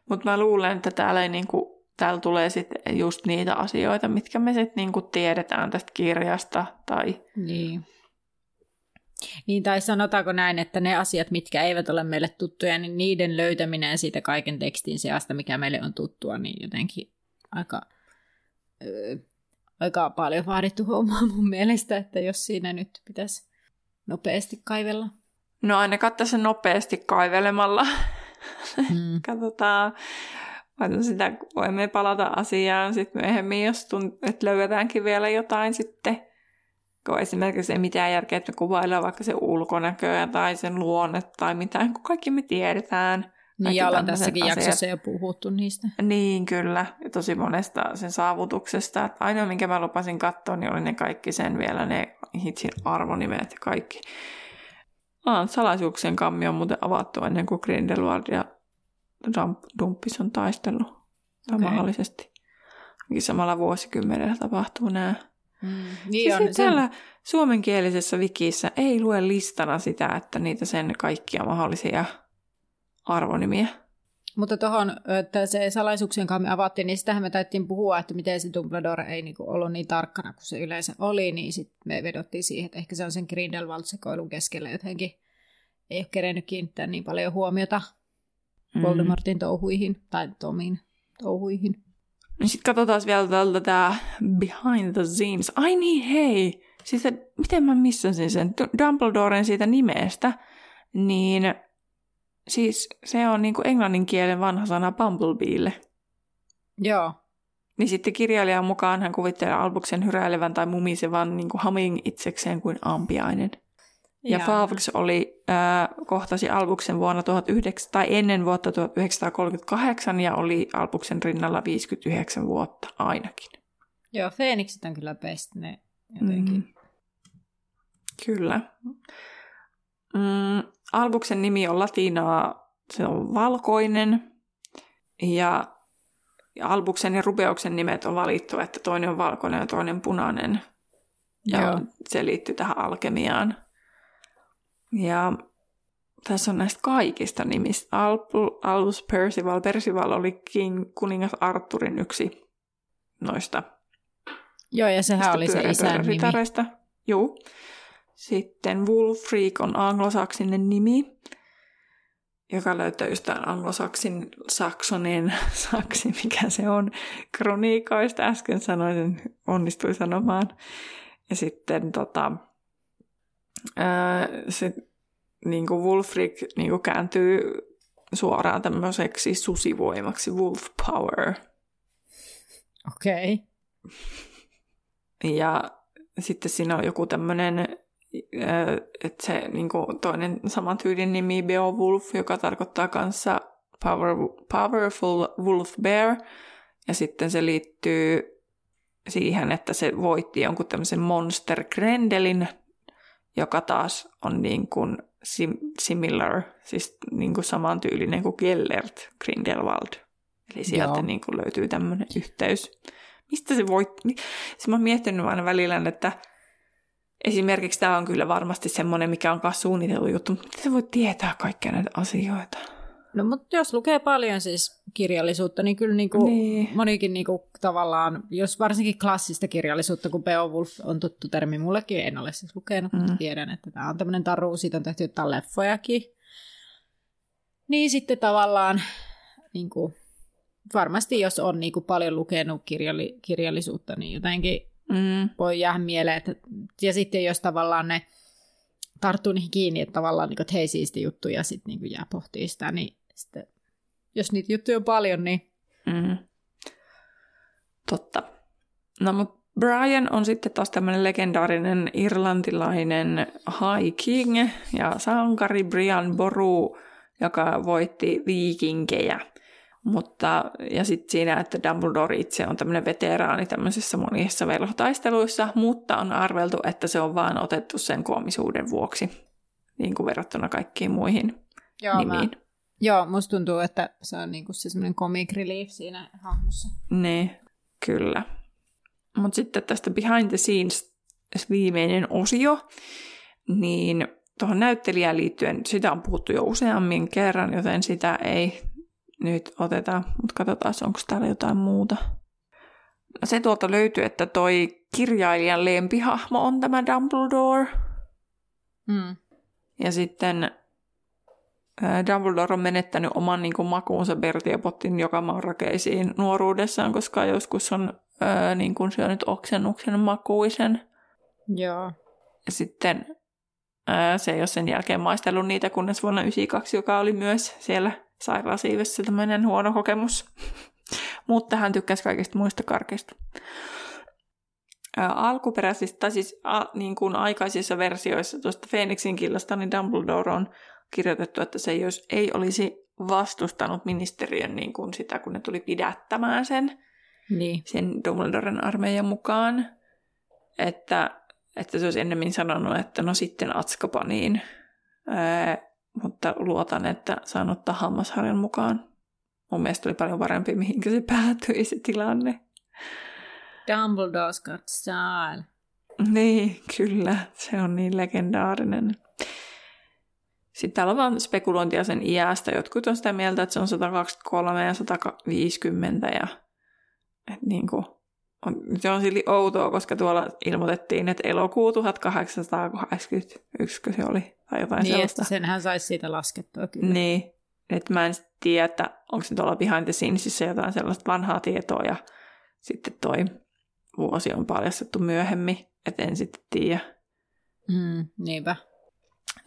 Mutta mä luulen, että täällä, ei niinku, täällä tulee sitten just niitä asioita, mitkä me sitten niinku tiedetään tästä kirjasta. Tai... Niin. Niin, tai sanotaanko näin, että ne asiat, mitkä eivät ole meille tuttuja, niin niiden löytäminen siitä kaiken tekstin seasta, mikä meille on tuttua, niin jotenkin aika, öö, aika paljon vaadittu homma mun mielestä, että jos siinä nyt pitäisi nopeasti kaivella. No ainakaan tässä nopeasti kaivelemalla. Hmm. Katsotaan. Sitä voimme palata asiaan sitten myöhemmin, jos tunt- että löydetäänkin vielä jotain sitten kun esimerkiksi ei mitään järkeä, että kuvailee vaikka se ulkonäköä tai sen luonne tai mitään, kun kaikki me tiedetään. Niin, ja ollaan tässäkin asiat. jaksossa jo puhuttu niistä. Niin, kyllä. Ja tosi monesta sen saavutuksesta. Että ainoa, minkä mä lupasin katsoa, niin oli ne kaikki sen vielä, ne hitsin arvonimet ja kaikki. Salaisuuksien kammi on muuten avattu ennen kuin Grindelwald ja Dumppis on taistellut. Okay. Mahdollisesti. Samalla vuosikymmenellä tapahtuu nämä. Mm, niin siis on, täällä sen... suomenkielisessä wikissä ei lue listana sitä, että niitä sen kaikkia mahdollisia arvonimiä. Mutta tuohon, että se salaisuuksien kammi avattiin, niin sitähän me taittiin puhua, että miten se Dumbledore ei niinku ollut niin tarkkana kuin se yleensä oli, niin sitten me vedottiin siihen, että ehkä se on sen Grindelwald-sekoilun keskellä jotenkin ei ole kerennyt kiinnittää niin paljon huomiota. Voldemortin touhuihin tai Tomin touhuihin. No sitten katsotaan vielä tältä tämä Behind the Scenes. Ai niin, hei! Siis miten mä missasin sen Dumbledoren siitä nimestä, niin siis se on niinku englannin kielen vanha sana Bumblebeelle. Joo. Niin sitten kirjailijan mukaan hän kuvittelee albuksen hyräilevän tai mumisevan niin kuin humming itsekseen kuin ampiainen. Ja Favx oli äh, kohtasi albuksen vuonna 19, tai ennen vuotta 1938 ja oli albuksen rinnalla 59 vuotta ainakin. Joo, Feeniksit on kyllä best ne jotenkin. Mm. Kyllä. Mm, albuksen nimi on latinaa, se on valkoinen. Ja, ja albuksen ja rubeuksen nimet on valittu, että toinen on valkoinen ja toinen punainen. Ja Joo. se liittyy tähän alkemiaan. Ja tässä on näistä kaikista nimistä. Albus Percival. Percival oli King, kuningas Arturin yksi noista. Joo, ja sehän oli se isän nimi. Joo. Sitten Wulfric on anglosaksinen nimi, joka löytyy jostain anglosaksin saksonin saksi, mikä se on, kroniikoista. Äsken sanoin, onnistui sanomaan. Ja sitten tota, se niin kuin Wolfric niin kuin kääntyy suoraan tämmöiseksi susivoimaksi, wolf power. Okei. Okay. Ja sitten siinä on joku tämmöinen, että se niin kuin toinen saman tyylin nimi Beowulf, joka tarkoittaa kanssa power, powerful wolf bear. Ja sitten se liittyy siihen, että se voitti jonkun tämmöisen monster Grendelin joka taas on niin kuin sim- similar, siis niin kuin samantyylinen kuin Gellert Grindelwald. Eli sieltä niin kuin löytyy tämmöinen yhteys. Mistä se voi... Siis mä oon miettinyt aina välillä, että esimerkiksi tämä on kyllä varmasti semmoinen, mikä on kanssa suunniteltu juttu, mutta miten se voi tietää kaikkia näitä asioita? No mutta jos lukee paljon siis kirjallisuutta, niin kyllä niinku niin. monikin niinku tavallaan, jos varsinkin klassista kirjallisuutta, kun Beowulf on tuttu termi mullekin, en ole siis lukenut, mm. mutta tiedän, että tämä on tämmöinen taru, siitä on tehty jotain leffojakin. Niin sitten tavallaan niinku, varmasti jos on niinku paljon lukenut kirjalli, kirjallisuutta, niin jotenkin mm. voi jäädä mieleen. Että, ja sitten jos tavallaan ne tarttuu niihin kiinni, että tavallaan, niin kuin, että hei siisti juttu ja sitten niin jää pohtii sitä, niin sitten, jos niitä juttuja on paljon, niin... Mm. Totta. No mutta Brian on sitten taas tämmöinen legendaarinen irlantilainen High King ja sankari Brian Boru, joka voitti viikinkejä. Mutta, ja sitten siinä, että Dumbledore itse on tämmöinen veteraani tämmöisissä monissa velhotaisteluissa, mutta on arveltu, että se on vaan otettu sen koomisuuden vuoksi, niin kuin verrattuna kaikkiin muihin Joo, nimiin. Mä, Joo, musta tuntuu, että se on niinku se semmoinen comic relief siinä hahmossa. Niin, kyllä. Mutta sitten tästä behind the scenes viimeinen osio, niin tuohon näyttelijään liittyen, sitä on puhuttu jo useammin kerran, joten sitä ei nyt oteta, mutta katsotaan, onko täällä jotain muuta. No se tuolta löytyy, että toi kirjailijan lempihahmo on tämä Dumbledore. Mm. Ja sitten Dumbledore on menettänyt oman niin kuin, makuunsa Bertiapottin joka rakeisiin nuoruudessaan, koska joskus on ää, niin kuin, syönyt oksennuksen makuisen. Joo. Ja sitten ää, se ei ole sen jälkeen maistellut niitä, kunnes vuonna 1992, joka oli myös siellä sairaalasiivessä tämmöinen huono kokemus. Mutta hän tykkäsi kaikista muista karkeista. alkuperäisistä, tai siis a, niin kuin aikaisissa versioissa tuosta Phoenixin killasta, niin Dumbledore on kirjoitettu, että se ei olisi, ei olisi vastustanut ministeriön niin kuin sitä, kun ne tuli pidättämään sen, niin. sen Dumbledoren armeijan mukaan. Että, että se olisi ennemmin sanonut, että no sitten Atskapaniin. Ää, mutta luotan, että saan ottaa hammasharjan mukaan. Mun mielestä oli paljon parempi, mihinkä se päätyi se tilanne. Dumbledore's got style. Niin, kyllä. Se on niin legendaarinen. Sitten täällä on vaan spekulointia sen iästä. Jotkut on sitä mieltä, että se on 123 ja 150 ja että niin kuin, on, se on silti outoa, koska tuolla ilmoitettiin, että elokuu 1881 se oli, tai jotain niin, sellaista. Että senhän saisi siitä laskettua kyllä. Niin, että mä en tiedä, että onko se tuolla behind the scenesissä jotain sellaista vanhaa tietoa, ja sitten toi vuosi on paljastettu myöhemmin, että en sitten tiedä. Mm, niinpä.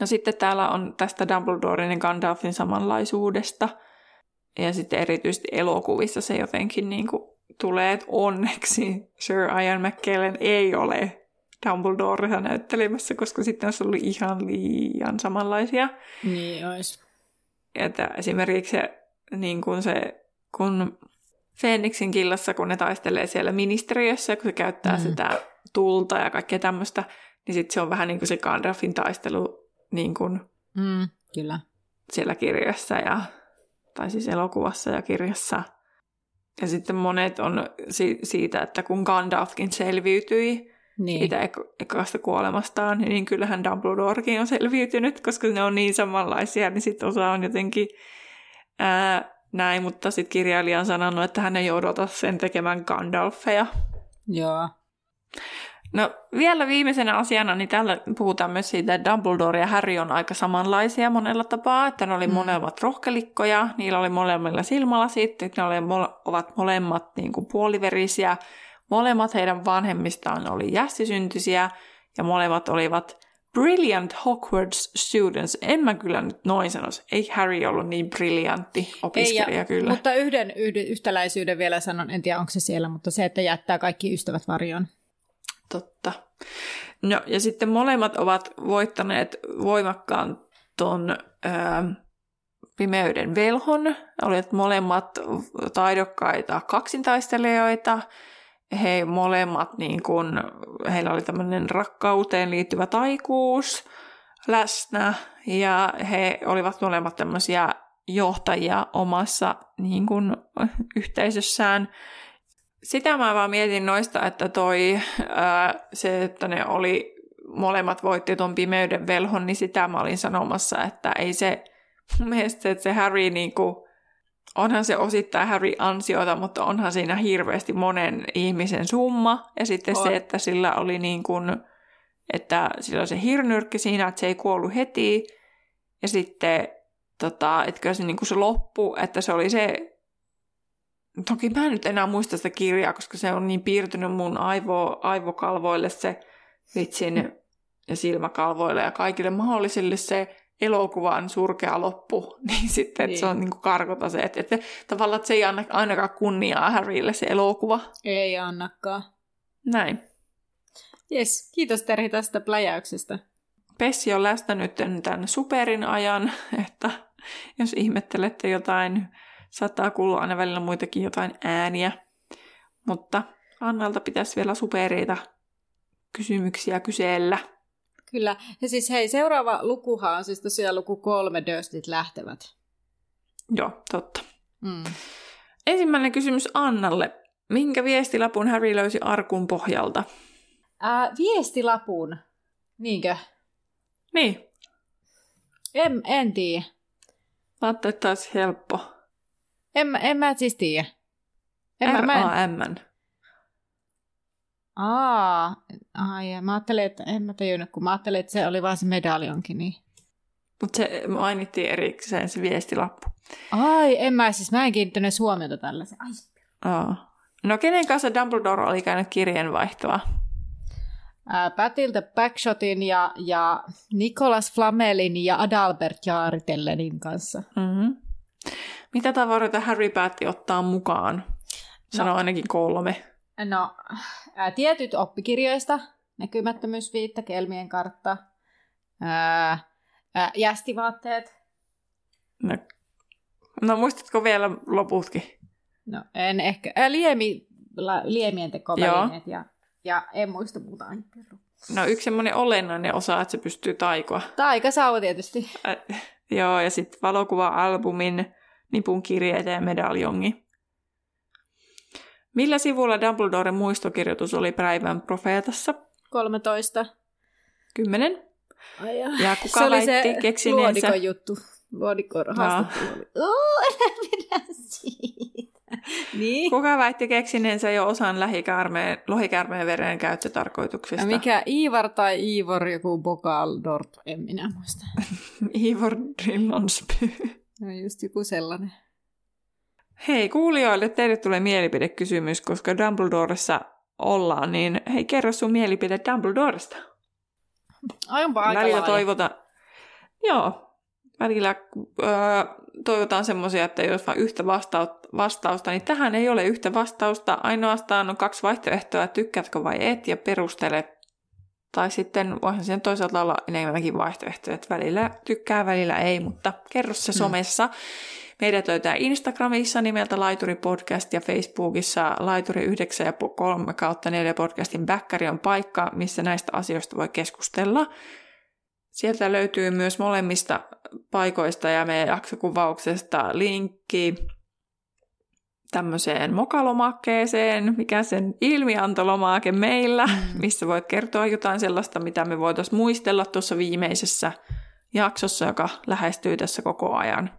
No sitten täällä on tästä Dumbledoren ja Gandalfin samanlaisuudesta, ja sitten erityisesti elokuvissa se jotenkin niin kuin tulee, että onneksi Sir Ian McKellen ei ole Dumbledorea näyttelemässä, koska sitten olisi ollut ihan liian samanlaisia. Niin olisi. Että esimerkiksi se, niin kuin se, kun Phoenixin killassa, kun ne taistelee siellä ministeriössä, kun se käyttää mm. sitä tulta ja kaikkea tämmöistä, niin sitten se on vähän niin kuin se Gandalfin taistelu niin kuin mm, kyllä. siellä kirjassa ja, tai siis elokuvassa ja kirjassa. Ja sitten monet on si- siitä, että kun Gandalfkin selviytyi niin. siitä ek- ekasta kuolemastaan, niin kyllähän Dumbledorekin on selviytynyt, koska ne on niin samanlaisia, niin sitten osa on jotenkin ää, näin, mutta sitten kirjailija on sanonut, että hän ei odota sen tekemään Gandalfeja. Joo. No vielä viimeisenä asiana, niin täällä puhutaan myös siitä, että Dumbledore ja Harry on aika samanlaisia monella tapaa, että ne oli mm. molemmat rohkelikkoja, niillä oli molemmilla silmälasit, ne oli, ovat molemmat niin kuin puoliverisiä, molemmat heidän vanhemmistaan oli jässisyntyisiä ja molemmat olivat brilliant Hogwarts students. En mä kyllä nyt noin sanoisi. Ei Harry ollut niin briljantti opiskelija Ei, kyllä. Mutta yhden, yhtäläisyyden vielä sanon, en tiedä onko se siellä, mutta se, että jättää kaikki ystävät varjoon. Totta. No ja sitten molemmat ovat voittaneet voimakkaan ton pimeyden velhon. Olivat molemmat taidokkaita kaksintaistelijoita. He molemmat, niin kun, heillä oli tämmöinen rakkauteen liittyvä taikuus läsnä. Ja he olivat molemmat tämmöisiä johtajia omassa niin kun, yhteisössään sitä mä vaan mietin noista, että toi ää, se, että ne oli molemmat voitti ton pimeyden velhon, niin sitä mä olin sanomassa, että ei se, mun mielestä että se Harry niinku, onhan se osittain Harry ansiota, mutta onhan siinä hirveästi monen ihmisen summa. Ja sitten on. se, että sillä oli niin kuin, että sillä oli se hirnyrkki siinä, että se ei kuollut heti. Ja sitten, tota, että kyllä se, niin kuin se loppu, että se oli se Toki mä en nyt enää muista sitä kirjaa, koska se on niin piirtynyt mun aivo, aivokalvoille se vitsin ja silmäkalvoille ja kaikille mahdollisille se elokuvan surkea loppu, niin sitten niin. se on niin kuin karkota se, että, että tavallaan että se ei anna ainakaan kunniaa Harrylle se elokuva. Ei annakaan. Näin. Yes, kiitos Terhi tästä pläjäyksestä. Pessi on läsnä tämän superin ajan, että jos ihmettelette jotain Saattaa kuulua aina välillä muitakin jotain ääniä, mutta Annalta pitäisi vielä supereita kysymyksiä kysellä. Kyllä. Ja siis hei, seuraava lukuhan on siis tosiaan luku kolme, Durstit lähtevät. Joo, totta. Mm. Ensimmäinen kysymys Annalle. Minkä viestilapun Harry löysi arkun pohjalta? Ää, viestilapun? Niinkö? Niin. En, en tiedä. Mä ajattelin, että olisi helppo. En, mä, en mä siis tiedä. En R-A-M. Aa, ai, mä ajattelin, että en mä tajunnut, kun mä ajattelin, että se oli vaan se medaljonkin. Niin. Mutta se mainittiin erikseen se viestilappu. Ai, en mä siis, mä en kiinnittänyt huomiota tällaisen. Ai. Aa. No kenen kanssa Dumbledore oli käynyt kirjeenvaihtoa? Pätiltä Backshotin ja, ja Nicholas Flamelin ja Adalbert Jaaritellenin kanssa. Mm-hmm. Mitä tavaroita Harry päätti ottaa mukaan? Sano no, ainakin kolme. No, ää, tietyt oppikirjoista, näkymättömyysviitta, kelmien kartta, ää, ää, jästivaatteet. No, no muistatko vielä loputkin? No, en ehkä. Ää, liemi, la, liemien tekovälineet ja, ja en muista muuta. No yksi semmoinen olennainen osa, että se pystyy taikoa. Taikasauva tietysti. Äh, joo, ja sitten valokuva-albumin, nipun kirjeitä ja medaljongi. Millä sivulla Dumbledoren muistokirjoitus oli päivän profeetassa? 13. Kymmenen. Ai ja. Ja kuka se oli se keksineensä? luodikon juttu. Luodikon haastattelu. oli. Pidä siitä. Niin. Kuka väitti keksineensä jo osan lähikäärmeen, lohikäärmeen veren käyttötarkoituksista? Ja mikä Ivar tai Iivor, joku Bokaldorp, en minä muista. Ivor Drillonsby. No just joku sellainen. Hei kuulijoille, teille tulee mielipidekysymys, koska Dumbledoressa ollaan, niin hei kerro sun mielipide Dumbledoresta. Aivan aika välillä laaja. toivotaan, joo, välillä öö, toivotaan semmoisia, että jos vain yhtä vastausta, vastausta, niin tähän ei ole yhtä vastausta. Ainoastaan on kaksi vaihtoehtoa, tykkäätkö vai et, ja perustele. Tai sitten voihan siihen toisaalta olla enemmänkin vaihtoehtoja, että välillä tykkää, välillä ei, mutta kerro se somessa. Meidät löytää Instagramissa nimeltä Laituri Podcast ja Facebookissa Laituri 9 ja 3 kautta 4 podcastin backkari on paikka, missä näistä asioista voi keskustella. Sieltä löytyy myös molemmista paikoista ja meidän jaksokuvauksesta linkki tämmöiseen mokalomakkeeseen, mikä sen ilmiantolomake meillä, missä voit kertoa jotain sellaista, mitä me voitaisiin muistella tuossa viimeisessä jaksossa, joka lähestyy tässä koko ajan.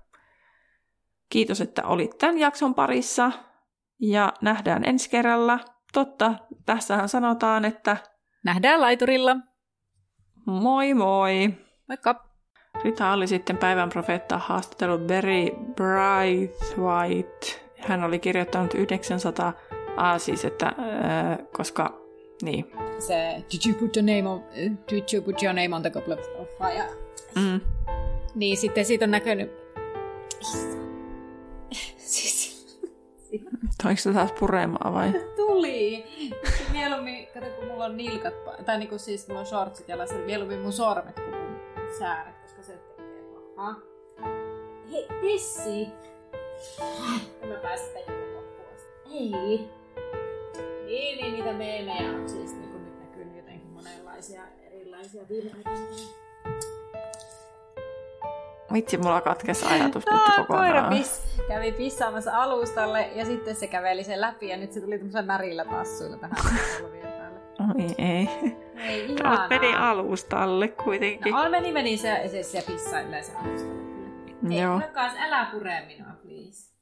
Kiitos, että olit tämän jakson parissa ja nähdään ensi kerralla. Totta, tässähän sanotaan, että Nähdään laiturilla. moi moi! Moikka! Rita oli sitten päivän profeetta haastatellut Barry Braithwaite. Hän oli kirjoittanut 900, ah, siis että, äh, koska, niin, Se, did you put your name on, did you put your name on the goblet of fire? mm, Niin sitten siitä on näkynyt... siis, toiko se taas puremaa vai? tuli! Sitten mieluummin, kato kun mulla on nilkat, tai niinku siis mulla on shortsit jalassa, mieluummin mun sormet kuin mun sääret, koska se tekee pahaa. Hei, Tessi! Mä pääse sitä joku loppuun. Ei. Niin, niin niitä meemejä on siis niinku nyt näkynyt jotenkin monenlaisia erilaisia viime. Vitsi, mulla katkesi ajatus nyt Aa, koira kokonaan. pis, kävi pissaamassa alustalle ja sitten se käveli sen läpi ja nyt se tuli tämmöisellä märillä tassuilla tähän päälle. Oi ei. Ei ihanaa. meni alustalle kuitenkin. No, meni, meni se, se, se pissailee se alustalle Ei, Joo. rakas, älä pure minua, please.